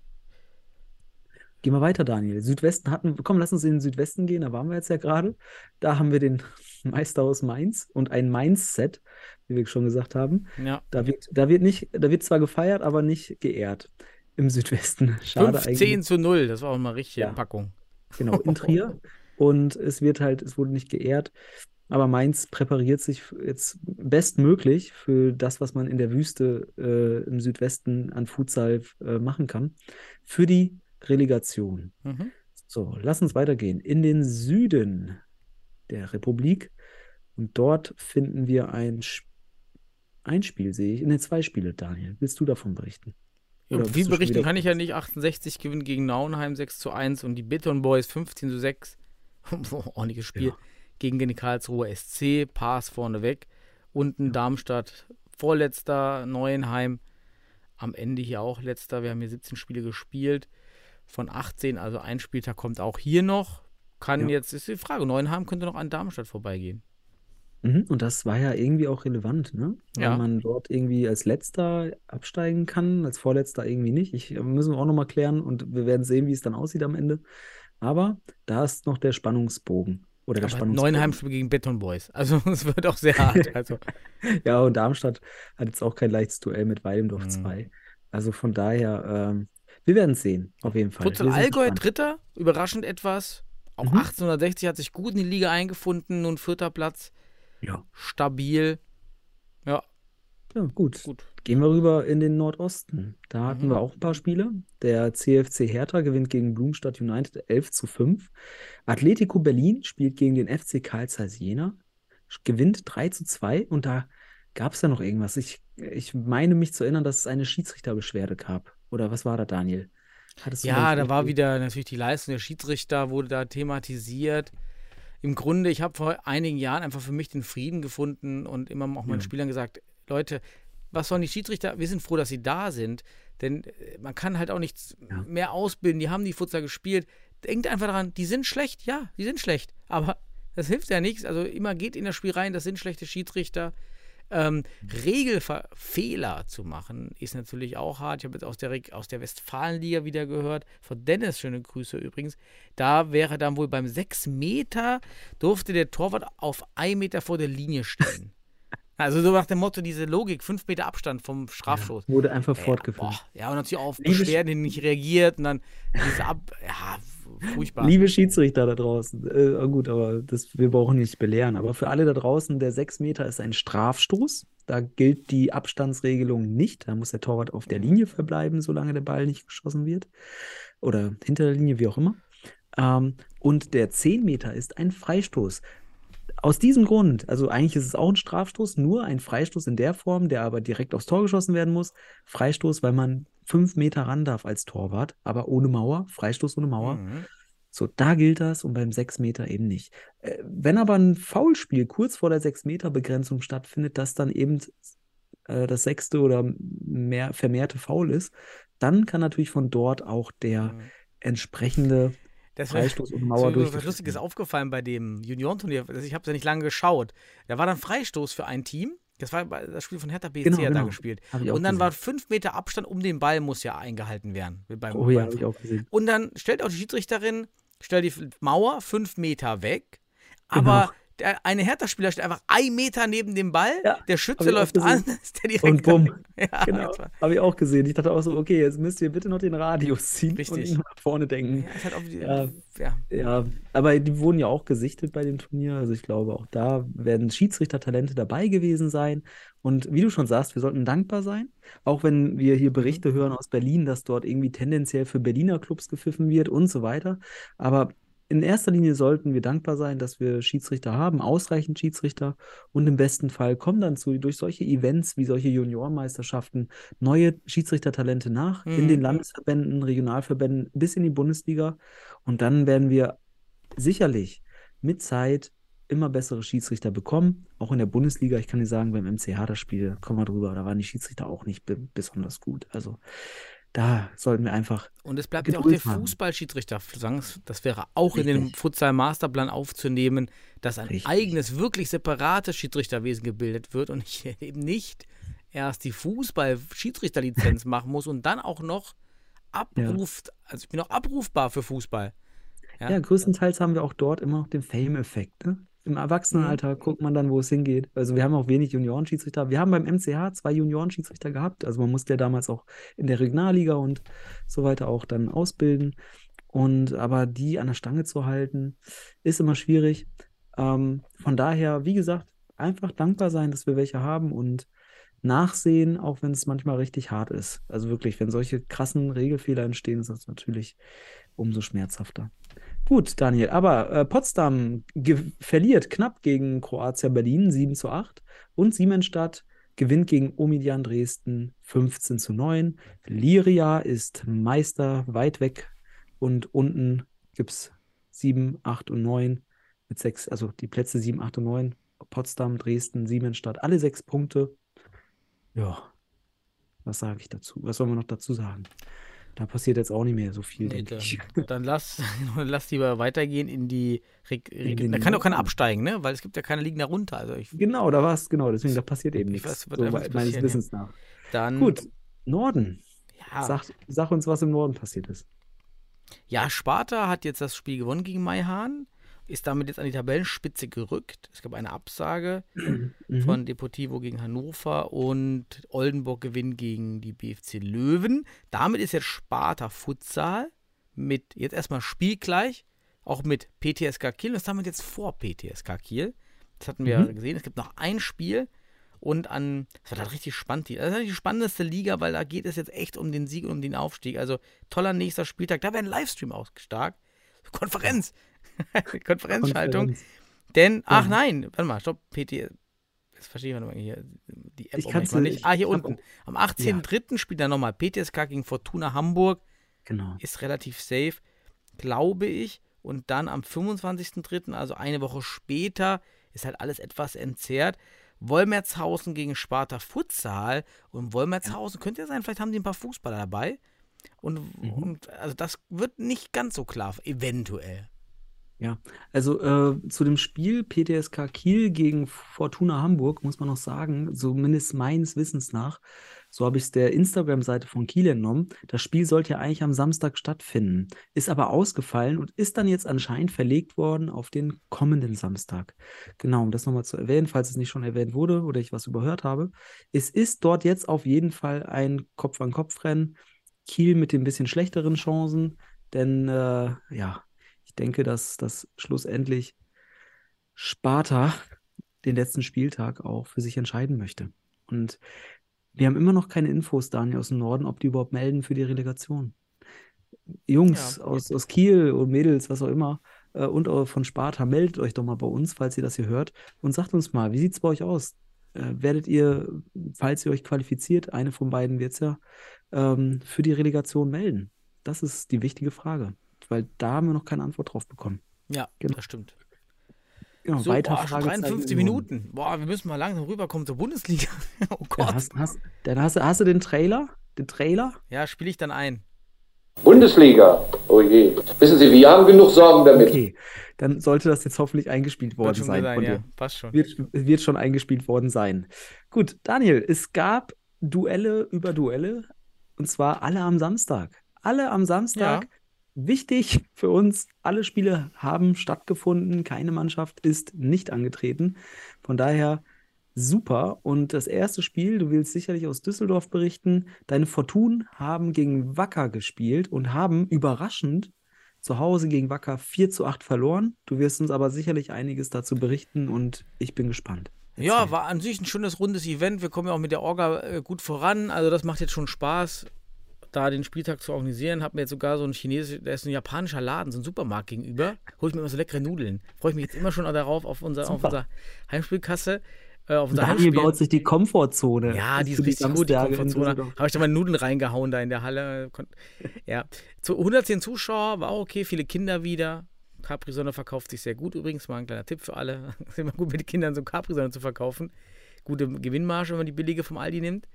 Gehen wir weiter, Daniel. Südwesten hatten, komm, lass uns in den Südwesten gehen, da waren wir jetzt ja gerade. Da haben wir den (laughs) Meister aus Mainz und ein Mainz-Set, wie wir schon gesagt haben. Ja. Da wird, da wird nicht, da wird zwar gefeiert, aber nicht geehrt im Südwesten. (laughs) Schade 15 eigentlich. zu 0, das war auch mal richtige Ja. Packung. Genau, in Trier. (laughs) Und es wird halt, es wurde nicht geehrt. Aber Mainz präpariert sich jetzt bestmöglich für das, was man in der Wüste äh, im Südwesten an Futsal äh, machen kann, für die Relegation. Mhm. So, lass uns weitergehen. In den Süden der Republik. Und dort finden wir ein, Sp- ein Spiel, sehe ich. In den zwei Spiele, Daniel. Willst du davon berichten? Ja, schon berichten kann ich ja nicht. 68 gewinnen gegen Nauenheim 6 zu 1 und die Beton Boys 15 zu 6. (laughs) Ordentliches Spiel. Ja. Gegen den Karlsruher SC, Pass vorneweg. Unten Darmstadt, vorletzter, Neuenheim. Am Ende hier auch letzter. Wir haben hier 17 Spiele gespielt. Von 18, also ein Spieltag kommt auch hier noch. Kann Ja. jetzt, ist die Frage, Neuenheim könnte noch an Darmstadt vorbeigehen. Mhm, und das war ja irgendwie auch relevant, ne? Weil Ja. man dort irgendwie als Letzter absteigen kann, als Vorletzter irgendwie nicht. Ich, äh, müssen wir auch nochmal klären und wir werden sehen, wie es dann aussieht am Ende. Aber da ist noch der Spannungsbogen. Oder der Aber Spannungsbogen. Neuenheim spielt gegen Beton Boys. Also (laughs) es wird auch sehr hart. Also, (laughs) Ja, und Darmstadt hat jetzt auch kein leichtes Duell mit Weilendorf Mhm. 2. Also von daher, ähm, wir werden es sehen, auf jeden Fall. Sind Allgäu. Dritter, überraschend etwas. Auch Mhm. 1860 hat sich gut in die Liga eingefunden, nun vierter Platz. Ja. Stabil. Ja, Ja, gut. gut. Gehen wir rüber in den Nordosten. Da hatten Mhm. wir auch ein paar Spiele. Der CFC Hertha gewinnt gegen Blumstadt United 11 zu 5. Atletico Berlin spielt gegen den FC Karl Zeiss Jena, gewinnt 3 zu 2. Und da gab es ja noch irgendwas. Ich, ich meine mich zu erinnern, dass es eine Schiedsrichterbeschwerde gab. Oder was war da, Daniel? Ja, da war wieder natürlich die Leistung der Schiedsrichter, wurde da thematisiert. Im Grunde, ich habe vor einigen Jahren einfach für mich den Frieden gefunden und immer auch meinen Ja. Spielern gesagt, Leute, was sollen die Schiedsrichter? Wir sind froh, dass sie da sind, denn äh, man kann halt auch nichts Ja. mehr ausbilden. Die haben die Futsal gespielt. Denkt einfach daran, die sind schlecht. Ja, die sind schlecht. Aber das hilft ja nichts. Also immer geht in das Spiel rein, das sind schlechte Schiedsrichter. Ähm, Regelfehler zu machen, ist natürlich auch hart. Ich habe jetzt aus der, aus der Westfalenliga wieder gehört, von Dennis, schöne Grüße übrigens. Da wäre dann wohl beim 6 Meter, durfte der Torwart auf 1 Meter vor der Linie stehen. (laughs) Also so nach dem Motto, diese Logik, 5 Meter Abstand vom Strafstoß. Wurde einfach Ja, fortgeführt. boah, ja, und natürlich auch auf Beschwerden nicht reagiert und dann diese Ab... Ja, furchtbar. Liebe Schiedsrichter da draußen, äh, gut, aber das, wir brauchen nicht belehren. Aber für alle da draußen, der 6 Meter ist ein Strafstoß. Da gilt die Abstandsregelung nicht. Da muss der Torwart auf der Linie verbleiben, solange der Ball nicht geschossen wird. Oder hinter der Linie, wie auch immer. Ähm, und der 10 Meter ist ein Freistoß. Aus diesem Grund, also eigentlich ist es auch ein Strafstoß, nur ein Freistoß in der Form, der aber direkt aufs Tor geschossen werden muss. Freistoß, weil man fünf Meter ran darf als Torwart, aber ohne Mauer. Freistoß ohne Mauer. Mhm. So, da gilt das und beim 6 Meter eben nicht. Äh, wenn aber ein Foulspiel kurz vor der 6 Meter Begrenzung stattfindet, das dann eben äh, das sechste oder mehr vermehrte Foul ist, dann kann natürlich von dort auch der Mhm. entsprechende Das Freistoß und so Mauer (laughs) was durchgeführt Lustiges aufgefallen bei dem Juniorenturnier. Also ich habe es ja nicht lange geschaut. Da war dann Freistoß für ein Team. Das war das Spiel von Hertha BSC Genau, hat da genau. gespielt. Und dann gesehen. war fünf Meter Abstand um den Ball muss ja eingehalten werden. Beim, Oh ja, habe ich auch gesehen. Und dann stellt auch die Schiedsrichterin, stellt die Mauer fünf Meter weg, aber Genau. Der eine Hertha-Spieler steht einfach ein Meter neben dem Ball, Ja, der Schütze läuft an, (laughs) ist der direkt Und bumm. (laughs) Ja, Genau, habe ich auch gesehen. Ich dachte auch so, okay, jetzt müsst ihr bitte noch den Radius ziehen und Richtig. ihn nach vorne denken. Ja, halt wieder, Ja. ja. Ja, aber die wurden ja auch gesichtet bei dem Turnier. Also ich glaube, auch da werden Schiedsrichtertalente dabei gewesen sein. Und wie du schon sagst, wir sollten dankbar sein. Auch wenn wir hier Berichte hören aus Berlin, dass dort irgendwie tendenziell für Berliner Clubs gepfiffen wird und so weiter. Aber in erster Linie sollten wir dankbar sein, dass wir Schiedsrichter haben, ausreichend Schiedsrichter. Und im besten Fall kommen dann zu, durch solche Events wie solche Juniorenmeisterschaften neue Schiedsrichtertalente nach in Mhm. den Landesverbänden, Regionalverbänden bis in die Bundesliga. Und dann werden wir sicherlich mit Zeit immer bessere Schiedsrichter bekommen. Auch in der Bundesliga, ich kann dir sagen, beim MCH das Spiel, kommen wir drüber, da waren die Schiedsrichter auch nicht be besonders gut. Also da sollten wir einfach Und es bleibt ja auch der. Fußballschiedsrichter. Das wäre auch in den Richtig. Futsal-Masterplan aufzunehmen, dass ein Richtig. eigenes, wirklich separates Schiedsrichterwesen gebildet wird und ich (laughs) eben nicht erst die Fußball-Schiedsrichterlizenz (laughs) machen muss und dann auch noch abruft, also ich bin auch abrufbar für Fußball. Ja. Ja, größtenteils haben wir auch dort immer noch den Fame-Effekt. Ne? Im Erwachsenenalter Mhm. guckt man dann, wo es hingeht. Also wir haben auch wenig Juniorenschiedsrichter. Wir haben beim MCH zwei Juniorenschiedsrichter gehabt. Also man musste ja damals auch in der Regionalliga und so weiter auch dann ausbilden. Und aber die an der Stange zu halten, ist immer schwierig. Ähm, von daher, wie gesagt, einfach dankbar sein, dass wir welche haben und nachsehen, auch wenn es manchmal richtig hart ist. Also wirklich, wenn solche krassen Regelfehler entstehen, ist das natürlich umso schmerzhafter. Gut, Daniel, aber äh, Potsdam verliert knapp gegen Kroatia Berlin 7 zu 8 und Siemensstadt gewinnt gegen Omidian Dresden 15 zu 9. Liria ist Meister weit weg und unten gibt es 7, 8 und 9 mit 6, also die Plätze 7, 8 und 9. Potsdam, Dresden, Siemensstadt, alle sechs Punkte. Ja, was sage ich dazu? Was soll man noch dazu sagen? Da passiert jetzt auch nicht mehr so viel, Nee, dann, (laughs) dann lass, (laughs) lass lieber weitergehen in die den Da kann doch keiner absteigen, ne? Weil es gibt ja keine liegen darunter. Also ich, Genau, da war es, genau, deswegen, da passiert eben Ich nichts. weiß, So meines. Wissens nach. dann Gut, Norden. ja, Sag, sag uns, was im Norden passiert ist. ja, Sparta hat jetzt das Spiel gewonnen gegen Maihahn, ist damit jetzt an die Tabellenspitze gerückt. Es gab eine Absage Mhm. von Deportivo gegen Hannover und Oldenburg gewinnt gegen die BFC Löwen. Damit ist jetzt Sparta Futsal mit jetzt erstmal spielgleich, auch mit PTSK Kiel. Das haben wir jetzt vor PTSK Kiel. Das hatten wir Mhm. gesehen. Es gibt noch ein Spiel und an, das wird halt richtig spannend. Das ist die spannendste Liga, weil da geht es jetzt echt um den Sieg und um den Aufstieg. Also toller nächster Spieltag. Da wäre ein Livestream auch stark. Konferenz. (laughs) Konferenzschaltung. Konferenz. Denn, ach Ja. nein, warte mal, stopp, PT. Jetzt verstehe ich mal hier. Die App Ich auch kann's manchmal nicht- nicht. Ah, hier unten. Am 18.03. spielt er nochmal PTSK gegen Fortuna Hamburg. Genau. Ist relativ safe, glaube ich. Und dann am 25.03., also eine Woche später, ist halt alles etwas entzerrt. Wolmertshausen gegen Sparta Futsal. Und Wolmertshausen könnte ja sein, vielleicht haben die ein paar Fußballer dabei. Und, Mhm. und also das wird nicht ganz so klar, eventuell. Ja, also äh, zu dem Spiel PTSK Kiel gegen Fortuna Hamburg muss man noch sagen, zumindest meines Wissens nach, so habe ich es der Instagram-Seite von Kiel entnommen, das Spiel sollte ja eigentlich am Samstag stattfinden, ist aber ausgefallen und ist dann jetzt anscheinend verlegt worden auf den kommenden Samstag. Genau, um das nochmal zu erwähnen, falls es nicht schon erwähnt wurde oder ich was überhört habe. Es ist dort jetzt auf jeden Fall ein Kopf-an-Kopf-Rennen. Kiel mit den bisschen schlechteren Chancen, denn äh, ja, denke, dass das schlussendlich Sparta den letzten Spieltag auch für sich entscheiden möchte. Und wir haben immer noch keine Infos, Daniel, aus dem Norden, ob die überhaupt melden für die Relegation. Jungs Ja. aus, aus Kiel und Mädels, was auch immer, äh, und auch von Sparta, meldet euch doch mal bei uns, falls ihr das hier hört, und sagt uns mal, wie sieht es bei euch aus? Äh, werdet ihr, falls ihr euch qualifiziert, eine von beiden wird es ja, ähm, für die Relegation melden? Das ist die wichtige Frage, weil da haben wir noch keine Antwort drauf bekommen. Ja, Genau. das stimmt. Genau, So, weiter boah, schon Fragezeichen 53 im Norden. Minuten. Boah, wir müssen mal langsam rüberkommen zur Bundesliga. (laughs) oh Ja, Gott. hast, hast, dann hast, du- hast du den Trailer? Den Trailer? Ja, spiele ich dann ein. Bundesliga. Oh je. Wissen Sie, wir haben genug Sorgen damit. Okay, dann sollte das jetzt hoffentlich eingespielt worden sein sein, von ja. dir. Passt schon. Wird, wird schon eingespielt worden sein. Gut, Daniel, es gab Duelle über Duelle und zwar alle am Samstag. Alle am Samstag. Ja. Wichtig für uns, alle Spiele haben stattgefunden, keine Mannschaft ist nicht angetreten. Von daher super. Und das erste Spiel, du willst sicherlich aus Düsseldorf berichten, deine Fortun haben gegen Wacker gespielt und haben überraschend zu Hause gegen Wacker 4 zu 8 verloren. Du wirst uns aber sicherlich einiges dazu berichten und ich bin gespannt. Ja, Erzähl. war an sich ein schönes rundes Event. Wir kommen ja auch mit der Orga äh, gut voran. Also das macht jetzt schon Spaß, da den Spieltag zu organisieren. Hab mir jetzt sogar so ein chinesischer, da ist ein japanischer Laden, so ein Supermarkt gegenüber. Hol ich mir immer so leckere Nudeln. Freue ich mich jetzt immer schon darauf auf, unser, auf unserer Heimspielkasse. Äh, auf unser Daniel Heimspiel. baut sich die Komfortzone. Ja, die ist richtig gut, die Komfortzone. Habe ich da mal Nudeln reingehauen da in der Halle. (laughs) Ja. Zu 110 Zuschauer war auch okay, viele Kinder wieder. Capri-Sonne verkauft sich sehr gut übrigens. Mal ein kleiner Tipp für alle. (laughs) ist immer gut, mit den Kindern so Capri-Sonne zu verkaufen. Gute Gewinnmarge, wenn man die billige vom Aldi nimmt.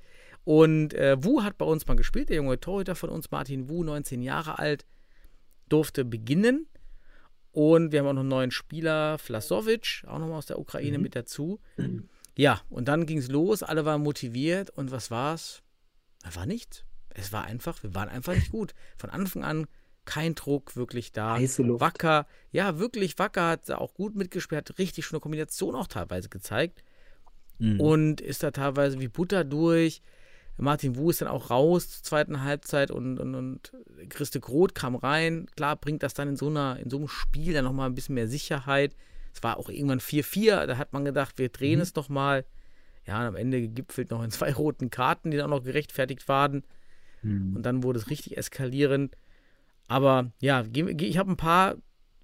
Und äh, Wu hat bei uns mal gespielt, der junge Torhüter von uns, Martin Wu, 19 Jahre alt, durfte beginnen. Und wir haben auch noch einen neuen Spieler, Vlasovic, auch nochmal aus der Ukraine mit dazu. Ja, und dann ging es los, alle waren motiviert und was war's? Da war nichts. Es war einfach, wir waren einfach nicht gut. Von Anfang an kein Druck wirklich da. Heiße Luft. Wacker, ja, wirklich, Wacker hat auch gut mitgespielt, hat richtig schöne Kombination auch teilweise gezeigt Mhm. und ist da teilweise wie Butter durch. Martin Wu ist dann auch raus zur zweiten Halbzeit und, und, und Christe Groth kam rein. Klar bringt das dann in so, einer, in so einem Spiel dann nochmal ein bisschen mehr Sicherheit. Es war auch irgendwann 4-4, da hat man gedacht, wir drehen Mhm. es nochmal. Ja, und am Ende gegipfelt noch in zwei (laughs) roten Karten, die dann auch noch gerechtfertigt waren. Mhm. Und dann wurde es richtig eskalierend. Aber ja, ich habe ein paar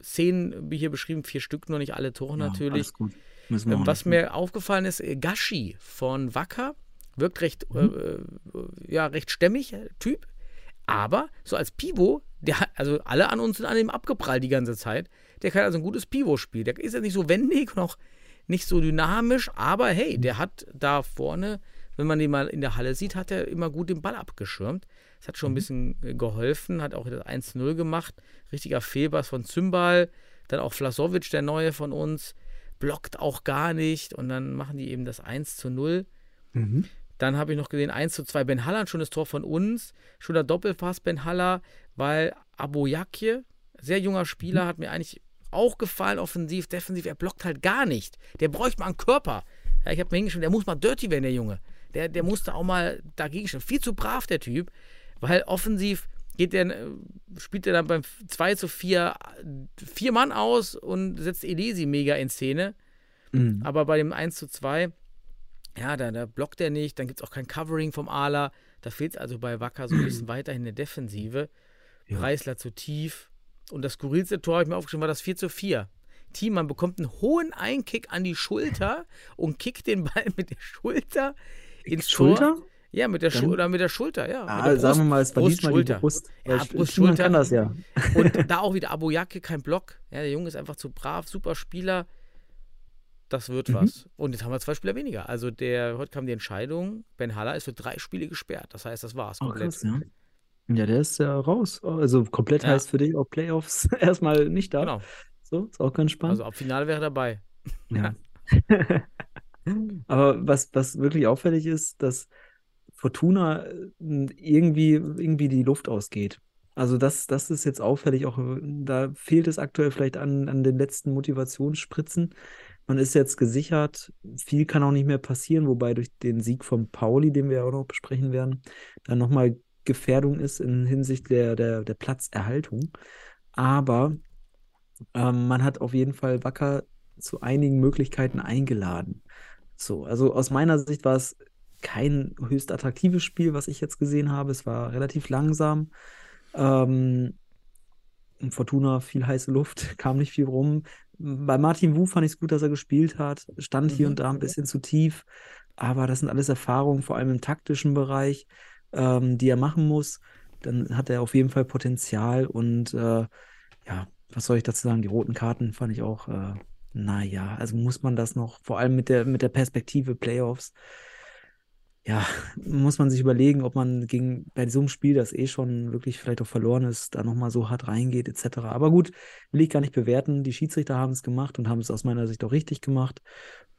Szenen hier beschrieben, vier Stück, nur nicht alle Tore Ja, natürlich. Ähm, Was nicht. mir aufgefallen ist, äh, Gashi von Wacker wirkt recht, äh, äh, ja, recht stämmig, äh, Typ. Aber so als Pivo, der hat, also alle an uns sind an ihm abgeprallt die ganze Zeit. Der kann also ein gutes Pivo spielen. Der ist ja nicht so wendig und auch nicht so dynamisch, aber hey, der hat da vorne, wenn man den mal in der Halle sieht, hat er immer gut den Ball abgeschirmt. Das hat schon ein bisschen äh, geholfen, hat auch das 1-0 gemacht. Richtiger Fehlpass von Zymbal. Dann auch Vlasovic, der Neue von uns, blockt auch gar nicht. Und dann machen die eben das 1 zu 0. Mhm. Dann habe ich noch gesehen 1 zu 2 Ben Haller, ein schönes Tor von uns. Schöner Doppelpass Ben Haller, weil Aboyakje, sehr junger Spieler, hat mir eigentlich auch gefallen, offensiv, defensiv. Er blockt halt gar nicht. Der bräuchte mal einen Körper. Ja, ich habe mir hingeschrieben, der muss mal dirty werden, der Junge. Der, der musste auch mal dagegen stehen. Viel zu brav, der Typ. Weil offensiv geht der, äh, spielt er dann beim 2 zu 4 vier Mann aus und setzt Elisi mega in Szene. Mhm. Aber bei dem 1 zu 2, ja, da, da blockt er nicht, dann gibt es auch kein Covering vom Ala. Da fehlt es also bei Wacker so ein bisschen (clears throat) weiterhin in der Defensive. Ja. Preisler zu tief. Und das skurrilste Tor, habe ich mir aufgeschrieben, war das 4 zu 4. Thiemann bekommt einen hohen Einkick an die Schulter (clears throat) und kickt den Ball mit der Schulter ins Schulter? Tor. Ja, mit der, Schul oder mit der Schulter, ja. Ah, der sagen wir Brust- mal, es war Brust, diesmal die Schulter. Brust. Ja, Brust, Schulter. kann das ja. Und (laughs) da auch wieder Aboyake, kein Block. Ja, der Junge ist einfach zu brav, super Spieler. Das wird Mhm. was. Und jetzt haben wir zwei Spieler weniger. Also der, heute kam die Entscheidung, Ben Haller ist für drei Spiele gesperrt. Das heißt, das war's Oh, komplett. krass, ja. Ja, der ist ja raus. Also komplett Ja. heißt für dich auch Playoffs (laughs) erstmal nicht da. Genau. So, ist auch ganz spannend. Also ab Finale wäre er dabei. Ja. (laughs) (laughs) Aber was, was wirklich auffällig ist, dass Fortuna äh, irgendwie, irgendwie die Luft ausgeht. Also das, das ist jetzt auffällig, auch äh, da fehlt es aktuell vielleicht an, an den letzten Motivationsspritzen. Man ist jetzt gesichert, viel kann auch nicht mehr passieren, wobei durch den Sieg von Pauli, den wir auch noch besprechen werden, dann nochmal Gefährdung ist in Hinsicht der, der, der Platzerhaltung. Aber ähm, man hat auf jeden Fall Wacker zu einigen Möglichkeiten eingeladen. So, also aus meiner Sicht war es kein höchst attraktives Spiel, was ich jetzt gesehen habe. Es war relativ langsam. Ähm, Fortuna viel heiße Luft, (laughs) kam nicht viel rum. Bei Martin Wu fand ich es gut, dass er gespielt hat. Stand hier Mhm. und da ein bisschen zu tief. Aber das sind alles Erfahrungen, vor allem im taktischen Bereich, ähm, die er machen muss. Dann hat er auf jeden Fall Potenzial und äh, ja, was soll ich dazu sagen? Die roten Karten fand ich auch äh, naja, also muss man das noch, vor allem mit der, mit der Perspektive Playoffs, ja, muss man sich überlegen, ob man gegen bei so einem Spiel, das eh schon wirklich vielleicht auch verloren ist, da nochmal so hart reingeht, etc. Aber gut, will ich gar nicht bewerten. Die Schiedsrichter haben es gemacht und haben es aus meiner Sicht auch richtig gemacht.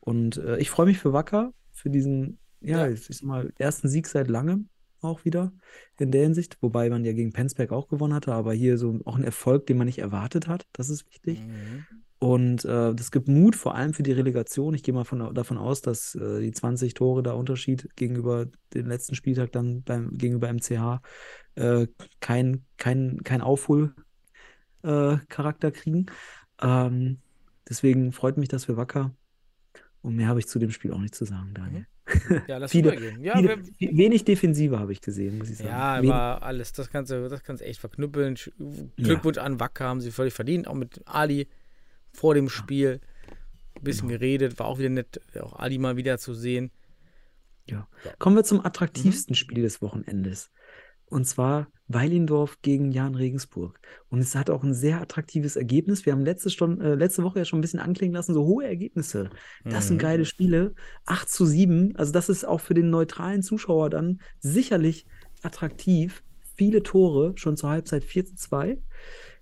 Und äh, ich freue mich für Wacker, für diesen, ja, Ja. ich sag mal, ersten Sieg seit langem auch wieder in der Hinsicht, wobei man ja gegen Penzberg auch gewonnen hatte, aber hier so auch ein Erfolg, den man nicht erwartet hat, das ist wichtig. Mhm. Und äh, das gibt Mut, vor allem für die Relegation. Ich gehe mal von, davon aus, dass äh, die 20 Tore da Unterschied gegenüber dem letzten Spieltag dann beim, gegenüber MCH äh, kein, kein, kein Aufholcharakter äh, kriegen. Ähm, deswegen freut mich das für Wacker. Und mehr habe ich zu dem Spiel auch nicht zu sagen, Daniel. Ja, lass Viele- übergehen. Ja, Viele, wir, wenig Defensive habe ich gesehen, muss ich sagen. ja, Wenig- aber alles, das kannst du, das kannst du echt verknüppeln. Sch- Glückwunsch an Wacker, haben sie völlig verdient. Auch mit Ali vor dem Spiel ein bisschen Genau. geredet, war auch wieder nett, auch Ali mal wieder zu sehen. Kommen wir Mhm. zum attraktivsten Spiel des Wochenendes. Und zwar Weilendorf gegen Jan Regensburg. Und es hat auch ein sehr attraktives Ergebnis. Wir haben letzte, Stunde, äh, letzte Woche ja schon ein bisschen anklingen lassen, so hohe Ergebnisse. Das sind Mhm. geile Spiele. 8 zu 7. Also das ist auch für den neutralen Zuschauer dann sicherlich attraktiv. Viele Tore, schon zur Halbzeit 4 zu 2.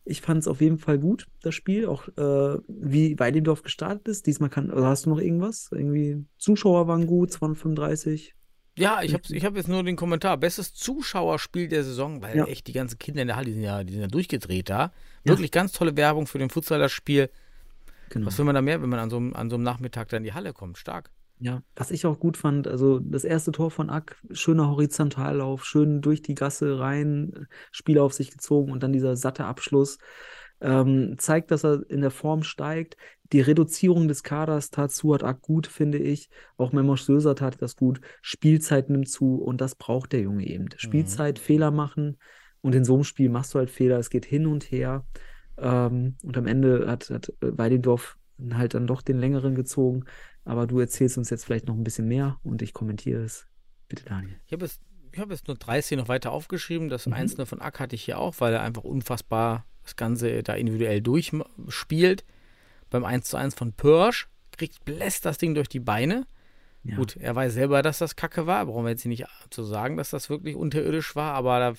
Ich fand es auf jeden Fall gut, das Spiel. Auch äh, wie Weilendorf gestartet ist. Diesmal kann, oder hast du noch irgendwas? Irgendwie Zuschauer waren gut, 235. Ja, ich habe ich hab jetzt nur den Kommentar. Bestes Zuschauerspiel der Saison, weil Ja. echt die ganzen Kinder in der Halle, die sind ja, die sind ja durchgedreht da. Wirklich ganz tolle Werbung für den Futsaler-Spiel. Genau. Was will man da mehr, wenn man an so, einem- an so einem Nachmittag dann in die Halle kommt? Stark. Ja, was ich auch gut fand, also das erste Tor von Ack, schöner Horizontallauf, schön durch die Gasse rein, Spieler auf sich gezogen und dann dieser satte Abschluss. Ähm, zeigt, dass er in der Form steigt. Die Reduzierung des Kaders tat zu, hat Ack gut, finde ich. Auch Memosch Söser tat das gut. Spielzeit nimmt zu und das braucht der Junge eben. Spielzeit, Fehler machen und in so einem Spiel machst du halt Fehler. Es geht hin und her. Ähm, und am Ende hat, hat äh, Weidendorf halt dann doch den längeren gezogen. Aber du erzählst uns jetzt vielleicht noch ein bisschen mehr und ich kommentiere es. Bitte, Daniel. Ich habe jetzt, ich hab jetzt nur 30 noch weiter aufgeschrieben. Das Mhm. Einzelne von Ack hatte ich hier auch, weil er einfach unfassbar das Ganze da individuell durchspielt. Beim 1 zu 1 von Pörsch kriegt bläst das Ding durch die Beine. Ja. Gut, er weiß selber, dass das Kacke war. Brauchen wir jetzt hier nicht zu sagen, dass das wirklich unterirdisch war, aber da,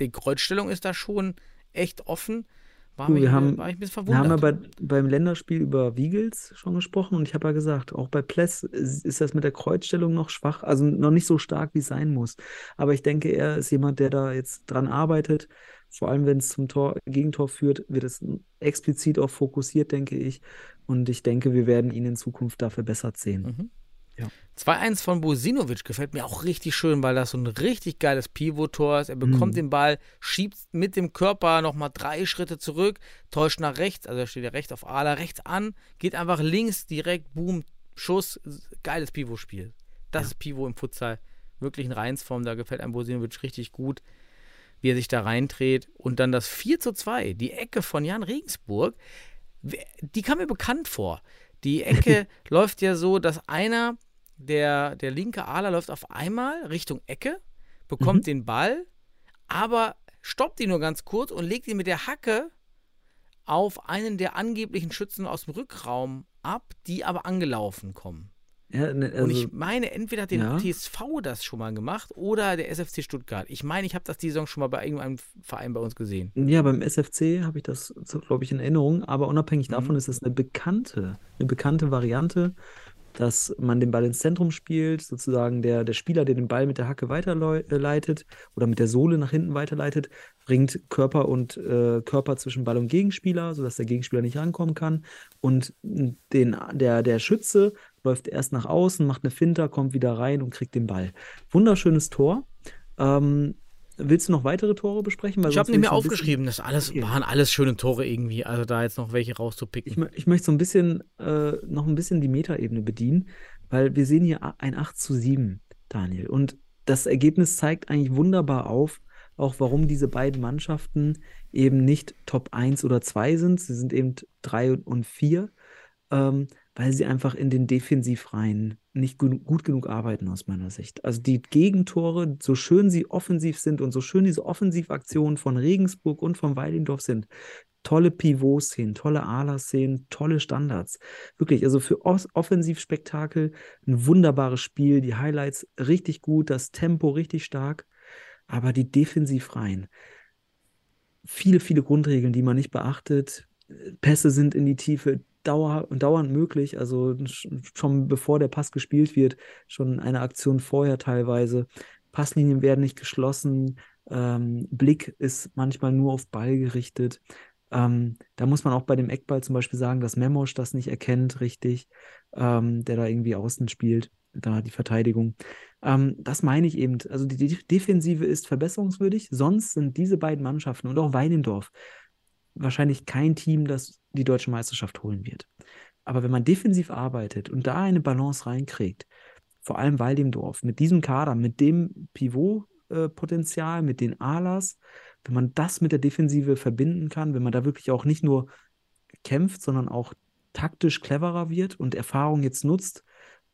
die Kreuzstellung ist da schon echt offen. War, Du, mich, wir haben- war ich ein bisschen Wir haben ja verwundert. bei, beim Länderspiel über Wiegels schon gesprochen und ich habe ja gesagt, auch bei Pless ist ist das mit der Kreuzstellung noch schwach, also noch nicht so stark, wie es sein muss. Aber ich denke, er ist jemand, der da jetzt dran arbeitet. Vor allem, wenn es zum Tor, Gegentor führt, wird es explizit auch fokussiert, denke ich. Und ich denke, wir werden ihn in Zukunft dafür besser sehen. Mhm. Ja. 2-1 von Bosinovic gefällt mir auch richtig schön, weil das so ein richtig geiles Pivot-Tor ist. Er bekommt Mhm. den Ball, schiebt mit dem Körper nochmal drei Schritte zurück, täuscht nach rechts, also er steht ja rechts auf Ala, rechts an, geht einfach links, direkt, boom, Schuss, geiles Pivot-Spiel. Das ist Pivot im Futsal, wirklich in Reinsform, da gefällt einem Bosinovic richtig gut, wie er sich da reindreht. Und dann das 4 zu 2, die Ecke von Jan Regensburg, die kam mir bekannt vor. Die Ecke (laughs) läuft ja so, dass einer, der, der linke Aler läuft auf einmal Richtung Ecke, bekommt den Ball, aber stoppt ihn nur ganz kurz und legt ihn mit der Hacke auf einen der angeblichen Schützen aus dem Rückraum ab, die aber angelaufen kommen. Ja, ne, Und also, ich meine, entweder hat den ja. TSV das schon mal gemacht oder der SFC Stuttgart. Ich meine, ich habe das die Saison schon mal bei irgendeinem Verein bei uns gesehen. Ja, beim SFC habe ich das, glaube ich, in Erinnerung, aber unabhängig davon ist es eine bekannte, eine bekannte Variante, dass man den Ball ins Zentrum spielt, sozusagen der, der Spieler, der den Ball mit der Hacke weiterleitet oder mit der Sohle nach hinten weiterleitet, bringt Körper und äh, Körper zwischen Ball und Gegenspieler, sodass der Gegenspieler nicht rankommen kann. Und den, der, der Schütze läuft erst nach außen, macht eine Finter, kommt wieder rein und kriegt den Ball. Wunderschönes Tor. Ähm, Willst du noch weitere Tore besprechen? Weil Ich habe nicht mehr aufgeschrieben. Das alles, Okay. waren alles schöne Tore irgendwie. Also da jetzt noch welche rauszupicken. Ich, ich möchte so ein bisschen, äh, noch ein bisschen die Metaebene bedienen, weil wir sehen hier ein 8 zu 7, Daniel. Und das Ergebnis zeigt eigentlich wunderbar auf, auch warum diese beiden Mannschaften eben nicht Top 1 oder 2 sind. Sie sind eben 3 und 4, ähm, weil sie einfach in den Defensivreihen nicht genu- gut genug arbeiten aus meiner Sicht. Also die Gegentore, so schön sie offensiv sind und so schön diese Offensivaktionen von Regensburg und von Weilendorf sind, tolle Pivot-Szenen, tolle Ala-Szenen, tolle Standards. Wirklich, also für Offensivspektakel ein wunderbares Spiel, die Highlights richtig gut, das Tempo richtig stark, aber die Defensivreihen, viele, viele Grundregeln, die man nicht beachtet. Pässe sind in die Tiefe dauer dauernd möglich, also schon bevor der Pass gespielt wird, schon eine Aktion vorher teilweise. Passlinien werden nicht geschlossen, ähm, Blick ist manchmal nur auf Ball gerichtet. Ähm, da muss man auch bei dem Eckball zum Beispiel sagen, dass Memosch das nicht erkennt, richtig, ähm, der da irgendwie außen spielt, da die Verteidigung. Ähm, das meine ich eben. Also die, die Defensive ist verbesserungswürdig, sonst sind diese beiden Mannschaften und auch Weinendorf wahrscheinlich kein Team, das die deutsche Meisterschaft holen wird. Aber wenn man defensiv arbeitet und da eine Balance reinkriegt, vor allem Waldemdorf, mit diesem Kader, mit dem Pivot-Potenzial, mit den Alas, wenn man das mit der Defensive verbinden kann, wenn man da wirklich auch nicht nur kämpft, sondern auch taktisch cleverer wird und Erfahrung jetzt nutzt,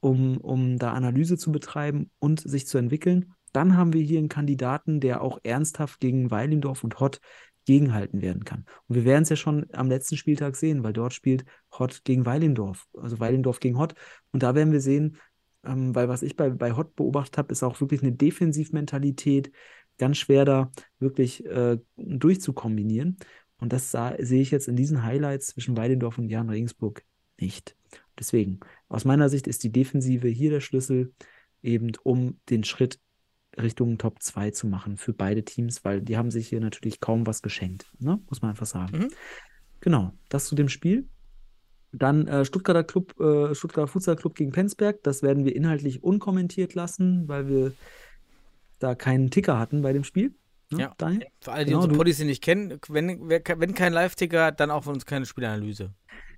um, um da Analyse zu betreiben und sich zu entwickeln, dann haben wir hier einen Kandidaten, der auch ernsthaft gegen Weilendorf und Hott gegenhalten werden kann. Und wir werden es ja schon am letzten Spieltag sehen, weil dort spielt Hott gegen Weilendorf, also Weilendorf gegen Hott. Und da werden wir sehen, ähm, weil was ich bei, bei Hott beobachtet habe, ist auch wirklich eine Defensivmentalität, ganz schwer da wirklich äh, durchzukombinieren. Und das sehe ich jetzt in diesen Highlights zwischen Weidendorf und Jan Regensburg nicht. Deswegen, aus meiner Sicht ist die Defensive hier der Schlüssel, eben um den Schritt Richtung Top 2 zu machen für beide Teams, weil die haben sich hier natürlich kaum was geschenkt, ne? muss man einfach sagen. Mhm. Genau, das zu dem Spiel. Dann äh, Stuttgarter Club, äh, Stuttgarter Futsal Club gegen Penzberg. Das werden wir inhaltlich unkommentiert lassen, weil wir da keinen Ticker hatten bei dem Spiel. Ne, ja, Daniel? für alle, die genau, unsere Policy nicht kennen, wenn, wenn kein Live-Ticker, dann auch von uns keine Spielanalyse.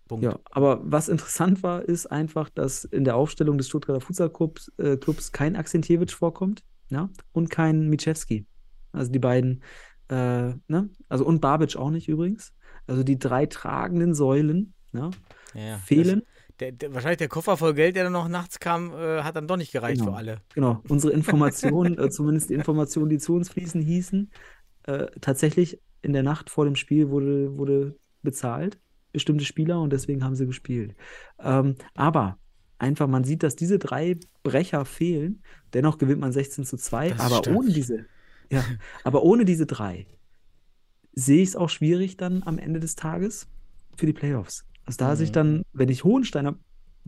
Punkt. Ja, aber was interessant war, ist einfach, dass in der Aufstellung des Stuttgarter Futsal Clubs, äh, Clubs kein Akzentjewitsch vorkommt ja, und kein Michewski. Also die beiden, äh, ne? Also und Babic auch nicht übrigens. Also die drei tragenden Säulen ja, ja, fehlen. Der, der, wahrscheinlich der Koffer voll Geld, der dann noch nachts kam, äh, hat dann doch nicht gereicht genau. für alle. Genau, unsere Informationen, (laughs) äh, zumindest die Informationen, die zu uns fließen, hießen, äh, tatsächlich in der Nacht vor dem Spiel wurde, wurde bezahlt, bestimmte Spieler, und deswegen haben sie gespielt. Ähm, aber einfach, man sieht, dass diese drei Brecher fehlen. Dennoch gewinnt man 16 zu 2, das aber ohne diese, ja, aber ohne diese drei sehe ich es auch schwierig dann am Ende des Tages für die Playoffs. Also da mhm. sich dann, wenn ich Hohenstein am,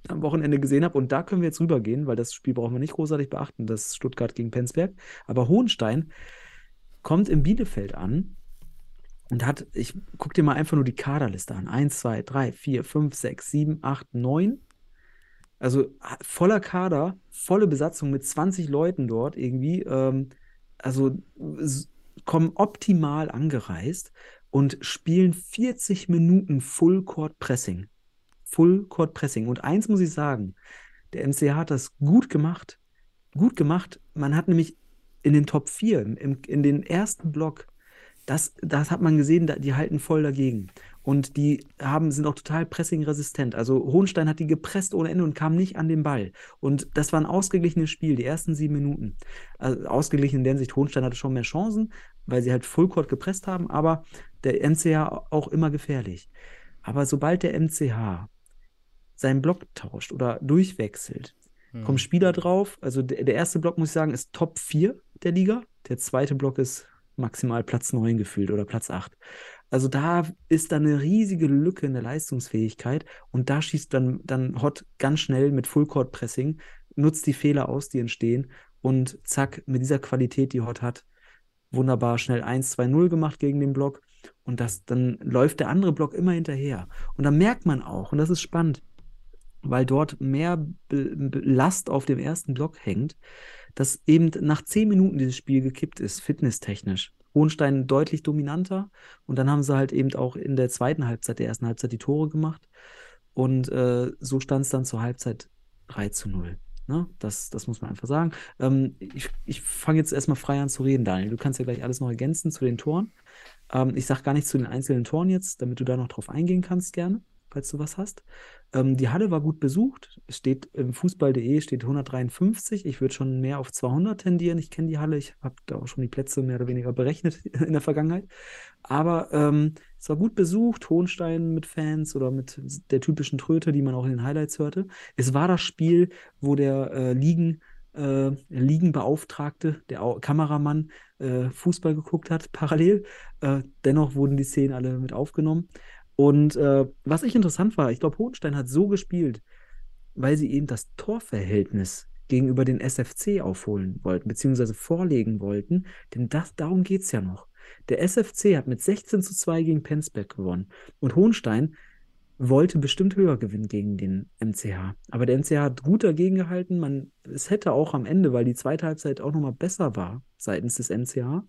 am Wochenende gesehen habe, und da können wir jetzt rübergehen, weil das Spiel brauchen wir nicht großartig beachten, das Stuttgart gegen Penzberg, aber Hohenstein kommt in Bielefeld an und hat, ich guck dir mal einfach nur die Kaderliste an. 1, 2, 3, 4, 5, 6, 7, 8, 9 also voller Kader, volle Besatzung mit 20 Leuten dort irgendwie. Ähm, also kommen optimal angereist und spielen 40 Minuten Full Court Pressing. Full Court Pressing. Und eins muss ich sagen, der MCH hat das gut gemacht. Gut gemacht. Man hat nämlich in den Top 4, im, in den ersten Block, das, das hat man gesehen, die halten voll dagegen. Und die haben, sind auch total pressingresistent. Also Hohenstein hat die gepresst ohne Ende und kam nicht an den Ball. Und das war ein ausgeglichenes Spiel, die ersten sieben Minuten. Also ausgeglichen in der Hinsicht, Hohenstein hatte schon mehr Chancen, weil sie halt Fullcourt gepresst haben, aber der MCH auch immer gefährlich. Aber sobald der MCH seinen Block tauscht oder durchwechselt, hm. kommen Spieler drauf. Also der, der erste Block, muss ich sagen, ist Top 4 der Liga. Der zweite Block ist maximal Platz 9 gefühlt oder Platz 8. Also da ist dann eine riesige Lücke in der Leistungsfähigkeit und da schießt dann, dann Hot ganz schnell mit Fullcourt Pressing, nutzt die Fehler aus, die entstehen und zack, mit dieser Qualität, die Hot hat, wunderbar schnell 1-2-0 gemacht gegen den Block und das, dann läuft der andere Block immer hinterher. Und da merkt man auch, und das ist spannend, weil dort mehr Last auf dem ersten Block hängt, dass eben nach zehn Minuten dieses Spiel gekippt ist, fitnesstechnisch. Hohenstein deutlich dominanter. Und dann haben sie halt eben auch in der zweiten Halbzeit, der ersten Halbzeit, die Tore gemacht. Und äh, so stand es dann zur Halbzeit 3 zu 0. Ne? Das, das muss man einfach sagen. Ähm, ich ich fange jetzt erstmal frei an zu reden, Daniel. Du kannst ja gleich alles noch ergänzen zu den Toren. Ähm, ich sage gar nichts zu den einzelnen Toren jetzt, damit du da noch drauf eingehen kannst, gerne, falls du was hast. Ähm, die Halle war gut besucht. Es steht im Fußball.de steht 153. Ich würde schon mehr auf 200 tendieren. Ich kenne die Halle. Ich habe da auch schon die Plätze mehr oder weniger berechnet (laughs) in der Vergangenheit. Aber ähm, Es war gut besucht, Hohenstein mit Fans oder mit der typischen Tröte, die man auch in den Highlights hörte. Es war das Spiel, wo der äh, Ligen, äh, Ligenbeauftragte, der Kameramann, äh, Fußball geguckt hat, (laughs) parallel. Äh, dennoch wurden die Szenen alle mit aufgenommen. Und äh, was ich interessant war, ich glaube, Hohenstein hat so gespielt, weil sie eben das Torverhältnis gegenüber den SFC aufholen wollten, beziehungsweise vorlegen wollten, denn das, darum geht es ja noch. Der SFC hat mit 16 zu 2 gegen Penzberg gewonnen und Hohenstein wollte bestimmt höher gewinnen gegen den MCH. Aber der MCH hat gut dagegen gehalten. Man, es hätte auch am Ende, weil die zweite Halbzeit auch nochmal besser war seitens des MCH,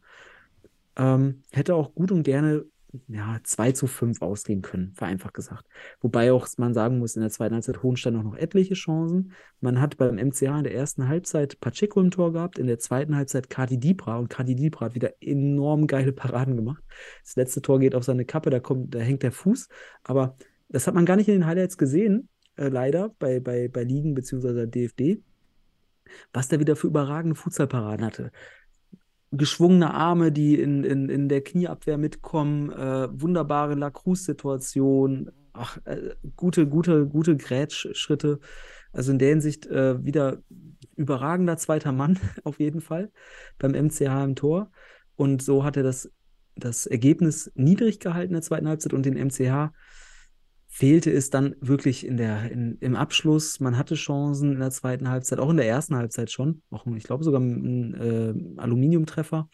ähm, hätte auch gut und gerne ja, 2 zu 5 ausgehen können, vereinfacht gesagt. Wobei auch man sagen muss, in der zweiten Halbzeit Hohenstein auch noch etliche Chancen. Man hat beim MCH in der ersten Halbzeit Pacheco im Tor gehabt, in der zweiten Halbzeit Kadi Dibra und Kadi Dibra hat wieder enorm geile Paraden gemacht. Das letzte Tor geht auf seine Kappe, da kommt, da hängt der Fuß, aber das hat man gar nicht in den Highlights gesehen, äh, leider, bei, bei, bei Ligen bzw. DFD, was der wieder für überragende Futsalparaden hatte geschwungene Arme, die in, in, in der Knieabwehr mitkommen, äh, wunderbare Lacrosse-Situation, ach, äh, gute, gute, gute Grätschschritte. Also in der Hinsicht äh, wieder überragender zweiter Mann (laughs) auf jeden Fall beim MCH im Tor. Und so hat er das, das Ergebnis niedrig gehalten in der zweiten Halbzeit und den MCH fehlte es dann wirklich in der, in, im Abschluss. Man hatte Chancen in der zweiten Halbzeit, auch in der ersten Halbzeit schon. Auch, ich glaube sogar ein äh, Aluminiumtreffer.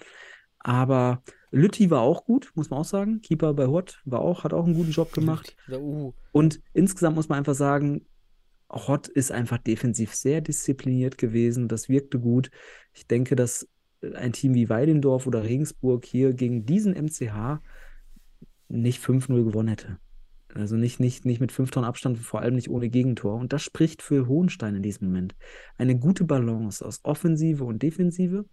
Aber Lütti war auch gut, muss man auch sagen. Keeper bei Hott war auch, hat auch einen guten Job gemacht. Uh. Und insgesamt muss man einfach sagen, Hott ist einfach defensiv sehr diszipliniert gewesen. Das wirkte gut. Ich denke, dass ein Team wie Weidendorf oder Regensburg hier gegen diesen MCH nicht 5-0 gewonnen hätte. Also nicht, nicht, nicht mit fünf Tonnen Abstand, vor allem nicht ohne Gegentor. Und das spricht für Hohenstein in diesem Moment. Eine gute Balance aus Offensive und Defensive.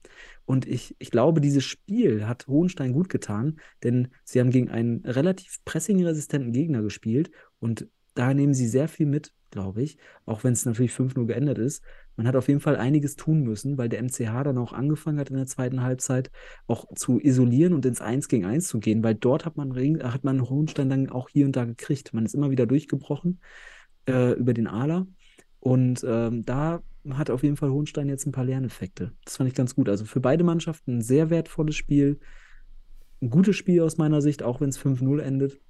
Und ich, ich glaube, dieses Spiel hat Hohenstein gut getan, denn sie haben gegen einen relativ pressingresistenten Gegner gespielt. Und da nehmen sie sehr viel mit, glaube ich, auch wenn es natürlich 5-0 geändert ist. Man hat auf jeden Fall einiges tun müssen, weil der MCH dann auch angefangen hat in der zweiten Halbzeit auch zu isolieren und ins 1 gegen 1 zu gehen, weil dort hat man, hat man Hohenstein dann auch hier und da gekriegt. Man ist immer wieder durchgebrochen äh, über den Aler und ähm, da hat auf jeden Fall Hohenstein jetzt ein paar Lerneffekte. Das fand ich ganz gut. Also für beide Mannschaften ein sehr wertvolles Spiel. Ein gutes Spiel aus meiner Sicht, auch wenn es 5-0 endet.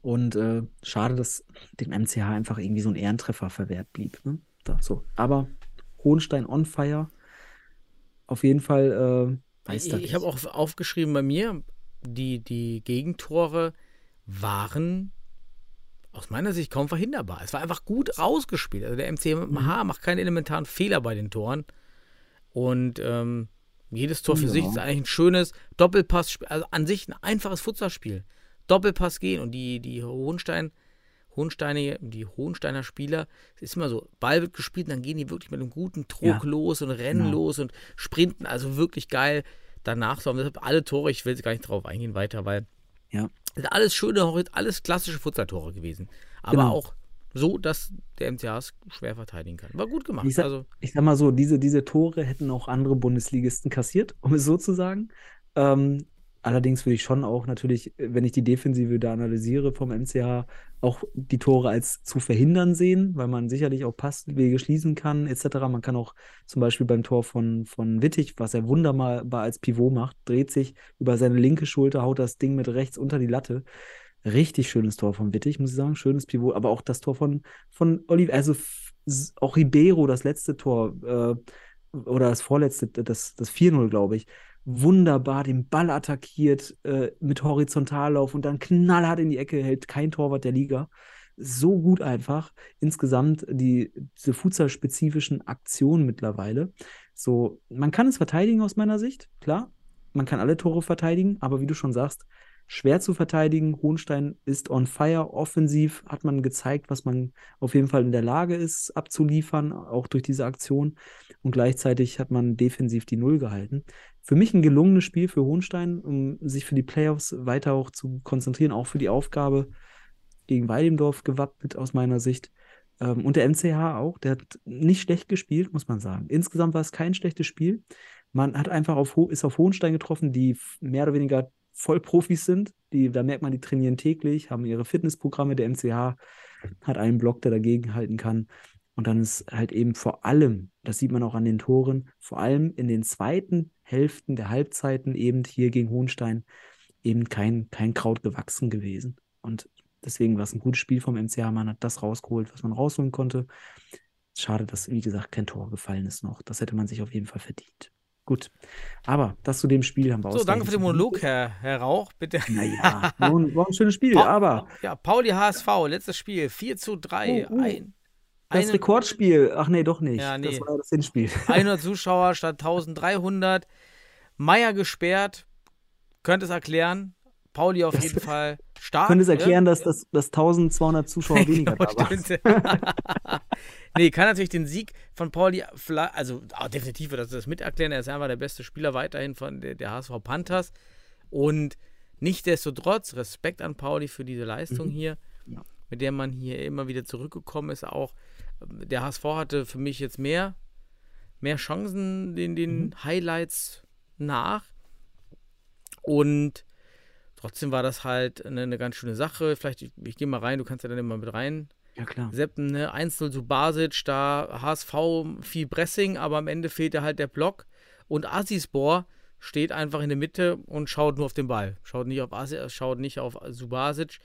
Und äh, schade, dass dem MCH einfach irgendwie so ein Ehrentreffer verwehrt blieb. Ne? Da, so. Aber Hohenstein on fire. Auf jeden Fall äh, weiß Ich, das. ich habe auch aufgeschrieben bei mir, die, die Gegentore waren aus meiner Sicht kaum verhinderbar. Es war einfach gut rausgespielt. Also der MCH Mhm. macht keine elementaren Fehler bei den Toren. Und ähm, jedes Tor für Ja. sich ist eigentlich ein schönes Doppelpass, also an sich ein einfaches Futsalspiel. Doppelpass gehen und die, die Hohenstein, Hohensteine, die Hohensteiner Spieler, es ist immer so, Ball wird gespielt, dann gehen die wirklich mit einem guten Druck Ja. los und rennen Genau. los und sprinten, also wirklich geil danach. So, deshalb alle Tore, ich will gar nicht drauf eingehen weiter, weil Ja. sind alles schöne, alles klassische Futsaltore gewesen. Aber Genau. auch so, dass der MCH es schwer verteidigen kann. War gut gemacht. Ich sag, also, ich sag mal so, diese, diese Tore hätten auch andere Bundesligisten kassiert, um es so zu sagen. Ähm, allerdings würde ich schon auch natürlich, wenn ich die Defensive da analysiere vom MCH, auch die Tore als zu verhindern sehen, weil man sicherlich auch Passwege schließen kann, etc. Man kann auch zum Beispiel beim Tor von, von Wittig, was er wunderbar als Pivot macht, dreht sich über seine linke Schulter, haut das Ding mit rechts unter die Latte. Richtig schönes Tor von Wittig, muss ich sagen. Schönes Pivot, aber auch das Tor von, von Oliver, also auch Ribeiro, das letzte Tor, äh, oder das vorletzte, das, das 4-0, glaube ich. Wunderbar den Ball attackiert äh, mit Horizontallauf und dann knallhart in die Ecke hält kein Torwart der Liga. So gut einfach. Insgesamt die, diese futsalspezifischen Aktionen mittlerweile. So, man kann es verteidigen aus meiner Sicht, klar. Man kann alle Tore verteidigen, aber wie du schon sagst, schwer zu verteidigen. Hohenstein ist on fire, offensiv hat man gezeigt, was man auf jeden Fall in der Lage ist abzuliefern, auch durch diese Aktion. Und gleichzeitig hat man defensiv die Null gehalten. Für mich ein gelungenes Spiel für Hohenstein, um sich für die Playoffs weiter auch zu konzentrieren, auch für die Aufgabe gegen Weidendorf gewappnet aus meiner Sicht. Ähm, und der MCH auch, der hat nicht schlecht gespielt, muss man sagen. Insgesamt war es kein schlechtes Spiel. Man hat einfach auf, ist auf Hohenstein getroffen, die mehr oder weniger Vollprofis sind. Die, da merkt man, die trainieren täglich, haben ihre Fitnessprogramme. Der MCH hat einen Block, der dagegen halten kann. Und dann ist halt eben vor allem, das sieht man auch an den Toren, vor allem in den zweiten Hälften der Halbzeiten eben hier gegen Hohenstein eben kein, kein Kraut gewachsen gewesen. Und deswegen war es ein gutes Spiel vom MCH. Man hat das rausgeholt, was man rausholen konnte. Schade, dass, wie gesagt, kein Tor gefallen ist noch. Das hätte man sich auf jeden Fall verdient. Gut. Aber das zu dem Spiel haben wir So, danke für den Monolog, Herr, Herr Rauch, bitte. Naja, (laughs) war ein, war ein schönes Spiel, Pa- aber Ja, Pauli HSV, letztes Spiel, 4 zu 3. Oh, oh. Ein, das eine- Rekordspiel, ach nee, doch nicht. Ja, nee. Das war das Hinspiel. (laughs) 100 Zuschauer statt 1300. Meier gesperrt. Könnte es erklären. Pauli auf Das- jeden Fall stark. Könnte es ne? erklären, dass, das, dass 1200 Zuschauer (laughs) weniger Genau, da waren. (laughs) nee, kann natürlich den Sieg von Pauli, also ah, definitiv wird das, das mit erklären. Er ist einfach der beste Spieler weiterhin von der, der HSV Panthers. Und nichtsdestotrotz, Respekt an Pauli für diese Leistung hier, Ja. mit der man hier immer wieder zurückgekommen ist. Auch der HSV hatte für mich jetzt mehr, mehr Chancen den, den Highlights nach. Und trotzdem war das halt eine, eine ganz schöne Sache. Vielleicht, ich, ich gehe mal rein, du kannst ja dann immer mit rein Ja, klar. Seppen, ne? 1-0 zu Basic, da HSV viel Pressing, aber am Ende fehlt ja halt der Block. Und Asispor steht einfach in der Mitte und schaut nur auf den Ball. Schaut nicht auf Asi, schaut nicht auf Subasic.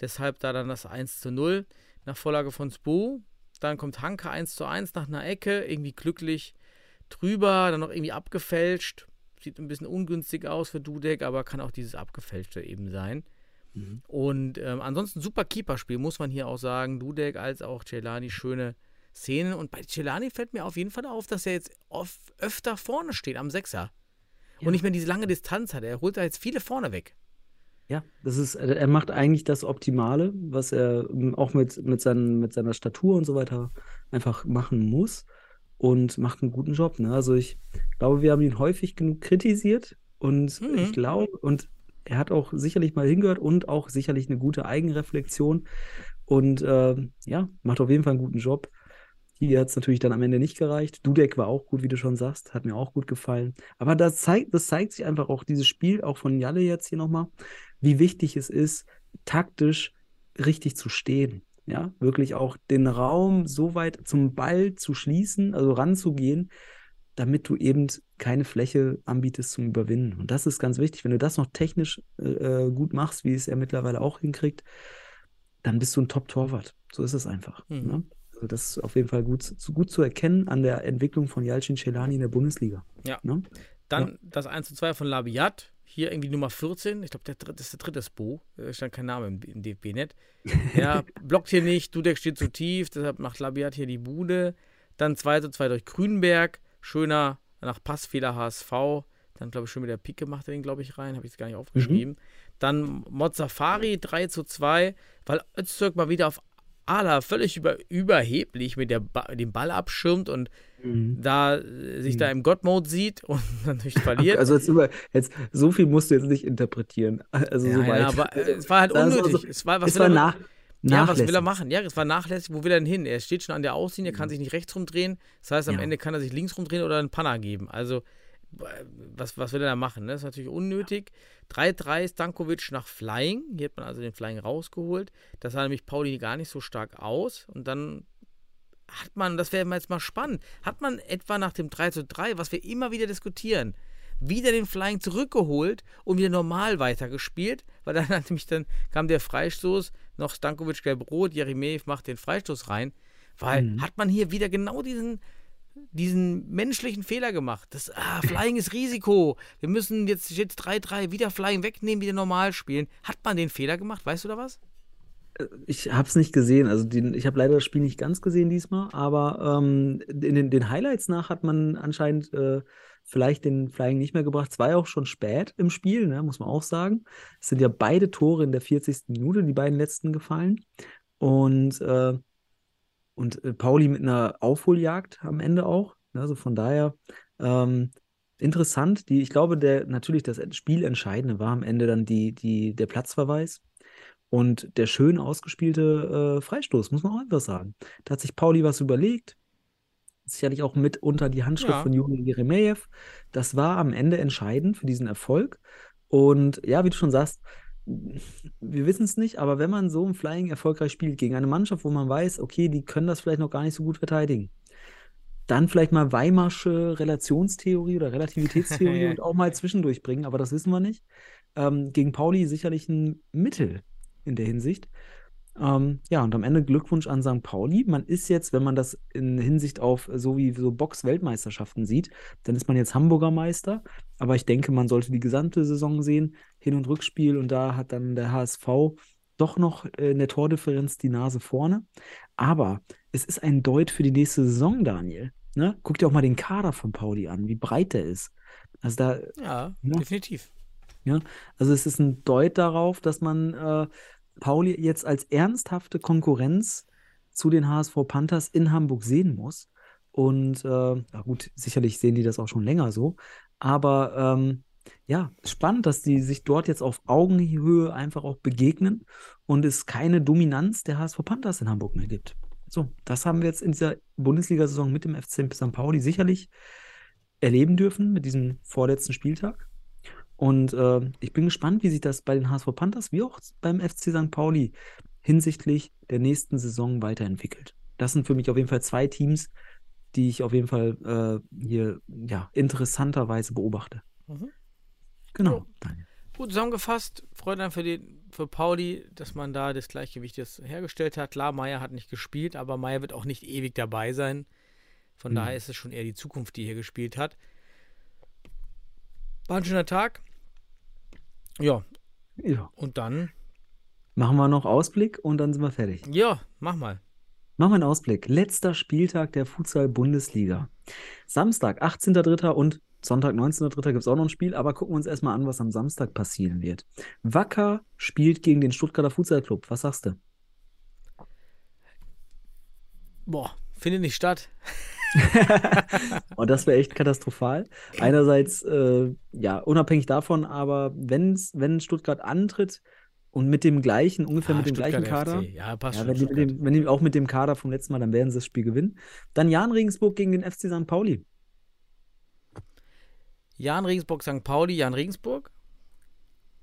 Deshalb da dann das 1 zu 0 nach Vorlage von Spo. Dann kommt Hanke 1 zu 1 nach einer Ecke, irgendwie glücklich drüber, dann noch irgendwie abgefälscht. Sieht ein bisschen ungünstig aus für Dudek, aber kann auch dieses abgefälschte eben sein. Und ähm, ansonsten super Keeperspiel, muss man hier auch sagen. Dudek als auch Celani schöne Szenen. Und bei Celani fällt mir auf jeden Fall auf, dass er jetzt oft, öfter vorne steht am Sechser. Und nicht mehr diese lange Distanz hat. Er holt da jetzt viele vorne weg. Ja, das ist, äh, er macht eigentlich das Optimale, was er ähm, auch mit, mit, seinen, mit seiner Statur und so weiter einfach machen muss und macht einen guten Job. Ne? Also ich glaube, wir haben ihn häufig genug kritisiert und Mhm. ich glaube, und er hat auch sicherlich mal hingehört und auch sicherlich eine gute Eigenreflexion und ähm, ja, macht auf jeden Fall einen guten Job. Hier hat es natürlich dann am Ende nicht gereicht. Dudek war auch gut, wie du schon sagst, hat mir auch gut gefallen. Aber das zeigt, das zeigt sich einfach auch dieses Spiel, auch von Jalle jetzt hier nochmal, wie wichtig es ist, taktisch richtig zu stehen. Ja, wirklich auch den Raum so weit zum Ball zu schließen, also ranzugehen, damit du eben keine Fläche anbietest zum Überwinden. Und das ist ganz wichtig. Wenn du das noch technisch äh, äh, gut machst, wie es er mittlerweile auch hinkriegt, dann bist du ein Top-Torwart. So ist es einfach. Mhm. Ne? Also das ist auf jeden Fall gut, zu- gut zu erkennen an der Entwicklung von Yalcin Celani in der Bundesliga. Ja. Ne? Dann das 1 zu 2 von Labiat. Hier irgendwie Nummer 14. Ich glaube, der dritte, das ist der dritte Spo. Da stand kein Name im, im DFB-Net. Er (laughs) blockt hier nicht. Dudek steht zu tief. Deshalb macht Labiat hier die Bude. Dann 2 zu 2 durch Grünberg. Schöner nach Passfehler HSV. Dann, glaube ich, schon mit der Pike macht er den, glaube ich, rein. Habe ich jetzt gar nicht aufgeschrieben. Dann Mozafari 3 zu 2, weil Öztürk mal wieder auf Ala völlig über, überheblich mit der ba dem Ball abschirmt und da äh, sich da im God-Mode sieht (laughs) und natürlich verliert. Also jetzt, über, jetzt so viel musst du jetzt nicht interpretieren. Also ja, so weit. ja, aber äh, es war halt unnötig. also, es war, was es will war er, nach, ja, was will er machen? Ja, es war nachlässig. Wo will er denn hin? Er steht schon an der Auslinie, kann sich nicht rechts rumdrehen. Das heißt, am Ja. Ende kann er sich links rumdrehen oder einen Panner geben. Also, was, was will er da machen? Ne? Das ist natürlich unnötig. 3-3 Stankovic nach Flying. Hier hat man also den Flying rausgeholt. Das sah nämlich Pauli gar nicht so stark aus. Und dann hat man, das wäre jetzt mal spannend, hat man etwa nach dem 3 zu 3, was wir immer wieder diskutieren, wieder den Flying zurückgeholt und wieder normal weitergespielt, weil dann (laughs) hat nämlich dann kam der Freistoß, noch Stankovic gelb-rot, Jeremejew macht den Freistoß rein, weil Mhm. hat man hier wieder genau diesen diesen menschlichen Fehler gemacht. Das ah, Flying ist Risiko. Wir müssen jetzt jetzt 3-3 wieder Flying wegnehmen, wieder normal spielen. Hat man den Fehler gemacht? Weißt du da was? Ich habe es nicht gesehen. Also den, ich habe leider das Spiel nicht ganz gesehen diesmal, aber ähm, in den, den Highlights nach hat man anscheinend äh, vielleicht den Flying nicht mehr gebracht. Es war ja auch schon spät im Spiel, ne, muss man auch sagen. Es sind ja beide Tore in der 40. Minute, die beiden letzten gefallen. Und, äh, und äh, Pauli mit einer Aufholjagd am Ende auch. Also von daher ähm, interessant. Die, ich glaube, der natürlich das Spielentscheidende war am Ende dann die, die, der Platzverweis. Und der schön ausgespielte äh, Freistoß, muss man auch einfach sagen. Da hat sich Pauli was überlegt. Sicherlich auch mit unter die Handschrift Ja. von Juri Jeremejew. Das war am Ende entscheidend für diesen Erfolg. Und ja, wie du schon sagst, wir wissen es nicht, aber wenn man so im Flying erfolgreich spielt gegen eine Mannschaft, wo man weiß, okay, die können das vielleicht noch gar nicht so gut verteidigen, dann vielleicht mal Weimarsche Relationstheorie oder Relativitätstheorie (laughs) und auch mal zwischendurch bringen, aber das wissen wir nicht. Ähm, gegen Pauli sicherlich ein Mittel in der Hinsicht. Ähm, ja, und am Ende Glückwunsch an St. Pauli. Man ist jetzt, wenn man das in Hinsicht auf so wie so Box-Weltmeisterschaften sieht, dann ist man jetzt Hamburger Meister. Aber ich denke, man sollte die gesamte Saison sehen, Hin- und Rückspiel. Und da hat dann der HSV doch noch äh, in der Tordifferenz die Nase vorne. Aber es ist ein Deut für die nächste Saison, Daniel. Ne? Guck dir auch mal den Kader von Pauli an, wie breit der ist. Also da, Ja, Ja. definitiv. ja, also es ist ein Deut darauf, dass man äh, Pauli jetzt als ernsthafte Konkurrenz zu den HSV Panthers in Hamburg sehen muss. Und äh, ja gut, sicherlich sehen die das auch schon länger so. Aber ähm, ja, spannend, dass die sich dort jetzt auf Augenhöhe einfach auch begegnen und es keine Dominanz der HSV Panthers in Hamburg mehr gibt. So, das haben wir jetzt in dieser Bundesliga-Saison mit dem FC St. Pauli sicherlich erleben dürfen mit diesem vorletzten Spieltag. Und äh, ich bin gespannt, wie sich das bei den HSV Panthers wie auch beim FC St. Pauli hinsichtlich der nächsten Saison weiterentwickelt. Das sind für mich auf jeden Fall zwei Teams, die ich auf jeden Fall äh, hier ja, interessanterweise beobachte. Mhm. Genau. Daniel. Gut zusammengefasst, freut dann für, den, für Pauli, dass man da das Gleichgewicht jetzt hergestellt hat. Klar, Meier hat nicht gespielt, aber Meier wird auch nicht ewig dabei sein. Von Mhm. daher ist es schon eher die Zukunft, die hier gespielt hat. War ein schöner Tag. Ja, Ja. und dann, Machen wir noch Ausblick und dann sind wir fertig. ja, mach mal. Machen wir einen Ausblick. Letzter Spieltag der Futsal-Bundesliga. Samstag, 18.03. und Sonntag, 19.03. gibt es auch noch ein Spiel, aber gucken wir uns erstmal an, was am Samstag passieren wird. Wacker spielt gegen den Stuttgarter Futsal Club. Was sagst du? Boah, findet nicht statt. (laughs) Und das wäre echt katastrophal. Einerseits, äh, ja, unabhängig davon, aber wenn's, wenn Stuttgart antritt und mit dem gleichen, ungefähr Ah, mit dem gleichen Stuttgart Kader, FC. Ja, passt ja, schon. wenn die, dem, wenn die auch mit dem Kader vom letzten Mal, dann werden sie das Spiel gewinnen. Dann Jan Regensburg gegen den FC St. Pauli. Jan Regensburg, St. Pauli, Jan Regensburg.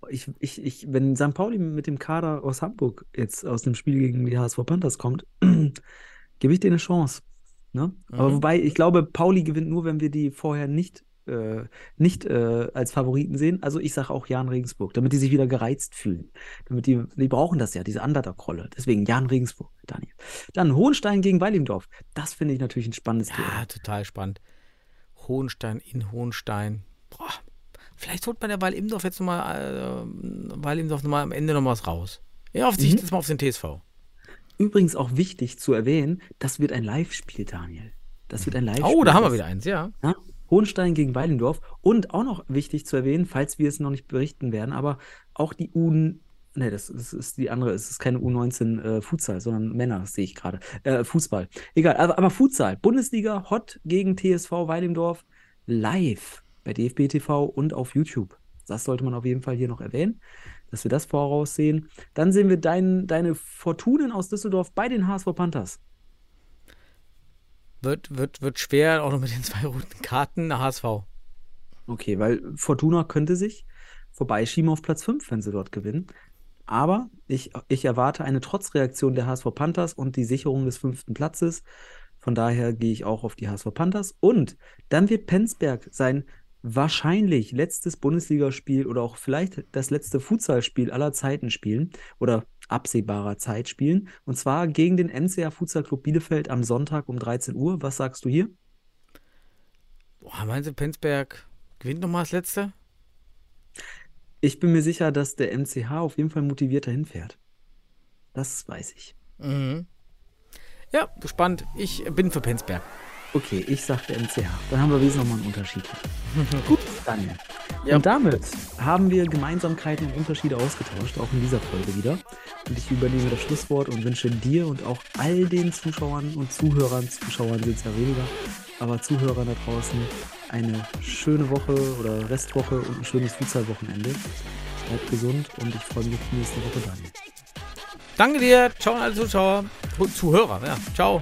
Ich, ich, ich, wenn St. Pauli mit dem Kader aus Hamburg jetzt aus dem Spiel gegen die HSV Panthers kommt, (clears throat) gebe ich denen eine Chance. Ne? Aber Mhm. wobei, ich glaube, Pauli gewinnt nur, wenn wir die vorher nicht, äh, nicht äh, als Favoriten sehen. Also ich sage auch Jan Regensburg, damit die sich wieder gereizt fühlen. Damit die, die brauchen das ja, diese Underdog-Rolle. Deswegen Jan Regensburg, Daniel. Dann Hohenstein gegen Weilimdorf. Das finde ich natürlich ein spannendes Ja, Duell. total spannend. Hohenstein in Hohenstein. Boah, vielleicht holt man der Weil Imdorf jetzt nochmal, äh, Weil Imdorf nochmal am Ende nochmal was raus. Ja, auf sich Mhm. das mal auf den TSV. Übrigens auch wichtig zu erwähnen, das wird ein Live-Spiel, Daniel. Das wird ein Live-Spiel. Oh, da haben wir wieder eins, ja. Ja, Hohenstein gegen Weilendorf. Und auch noch wichtig zu erwähnen, falls wir es noch nicht berichten werden, aber auch die U. Ne, das, das ist die andere, es ist keine U19 äh, Futsal, sondern Männer, sehe ich gerade. Äh, Fußball. Egal, aber, aber Futsal. Bundesliga Hot gegen TSV Weilendorf live bei DFB TV und auf YouTube. Das sollte man auf jeden Fall hier noch erwähnen, dass wir das voraussehen. Dann sehen wir dein, deine Fortunen aus Düsseldorf bei den HSV Panthers. Wird, wird, wird schwer, auch noch mit den zwei roten Karten HSV. Okay, weil Fortuna könnte sich vorbeischieben auf Platz 5, wenn sie dort gewinnen. Aber ich, ich erwarte eine Trotzreaktion der HSV Panthers und die Sicherung des fünften Platzes. Von daher gehe ich auch auf die HSV Panthers. Und dann wird Penzberg sein wahrscheinlich letztes Bundesligaspiel oder auch vielleicht das letzte Futsalspiel aller Zeiten spielen oder absehbarer Zeit spielen. Und zwar gegen den MCA Futsal Club Bielefeld am Sonntag um 13 Uhr. Was sagst du hier? Boah, meinst du, Penzberg gewinnt nochmal das letzte? Ich bin mir sicher, dass der MCH auf jeden Fall motivierter hinfährt. Das weiß ich. Mhm. Ja, gespannt. Ich bin für Penzberg. Okay, ich sag der MCH. Dann haben wir wenigstens nochmal einen Unterschied. (laughs) Gut, Daniel. Ja. Und damit haben wir Gemeinsamkeiten und Unterschiede ausgetauscht, auch in dieser Folge wieder. Und ich übernehme das Schlusswort und wünsche dir und auch all den Zuschauern und Zuhörern, Zuschauern sind es ja weniger, aber Zuhörern da draußen eine schöne Woche oder Restwoche und ein schönes Fußballwochenende. Bleibt gesund und ich freue mich auf die nächste Woche, Daniel. Danke dir. Ciao an alle Zuschauer. Zuhörer, ja. Ciao.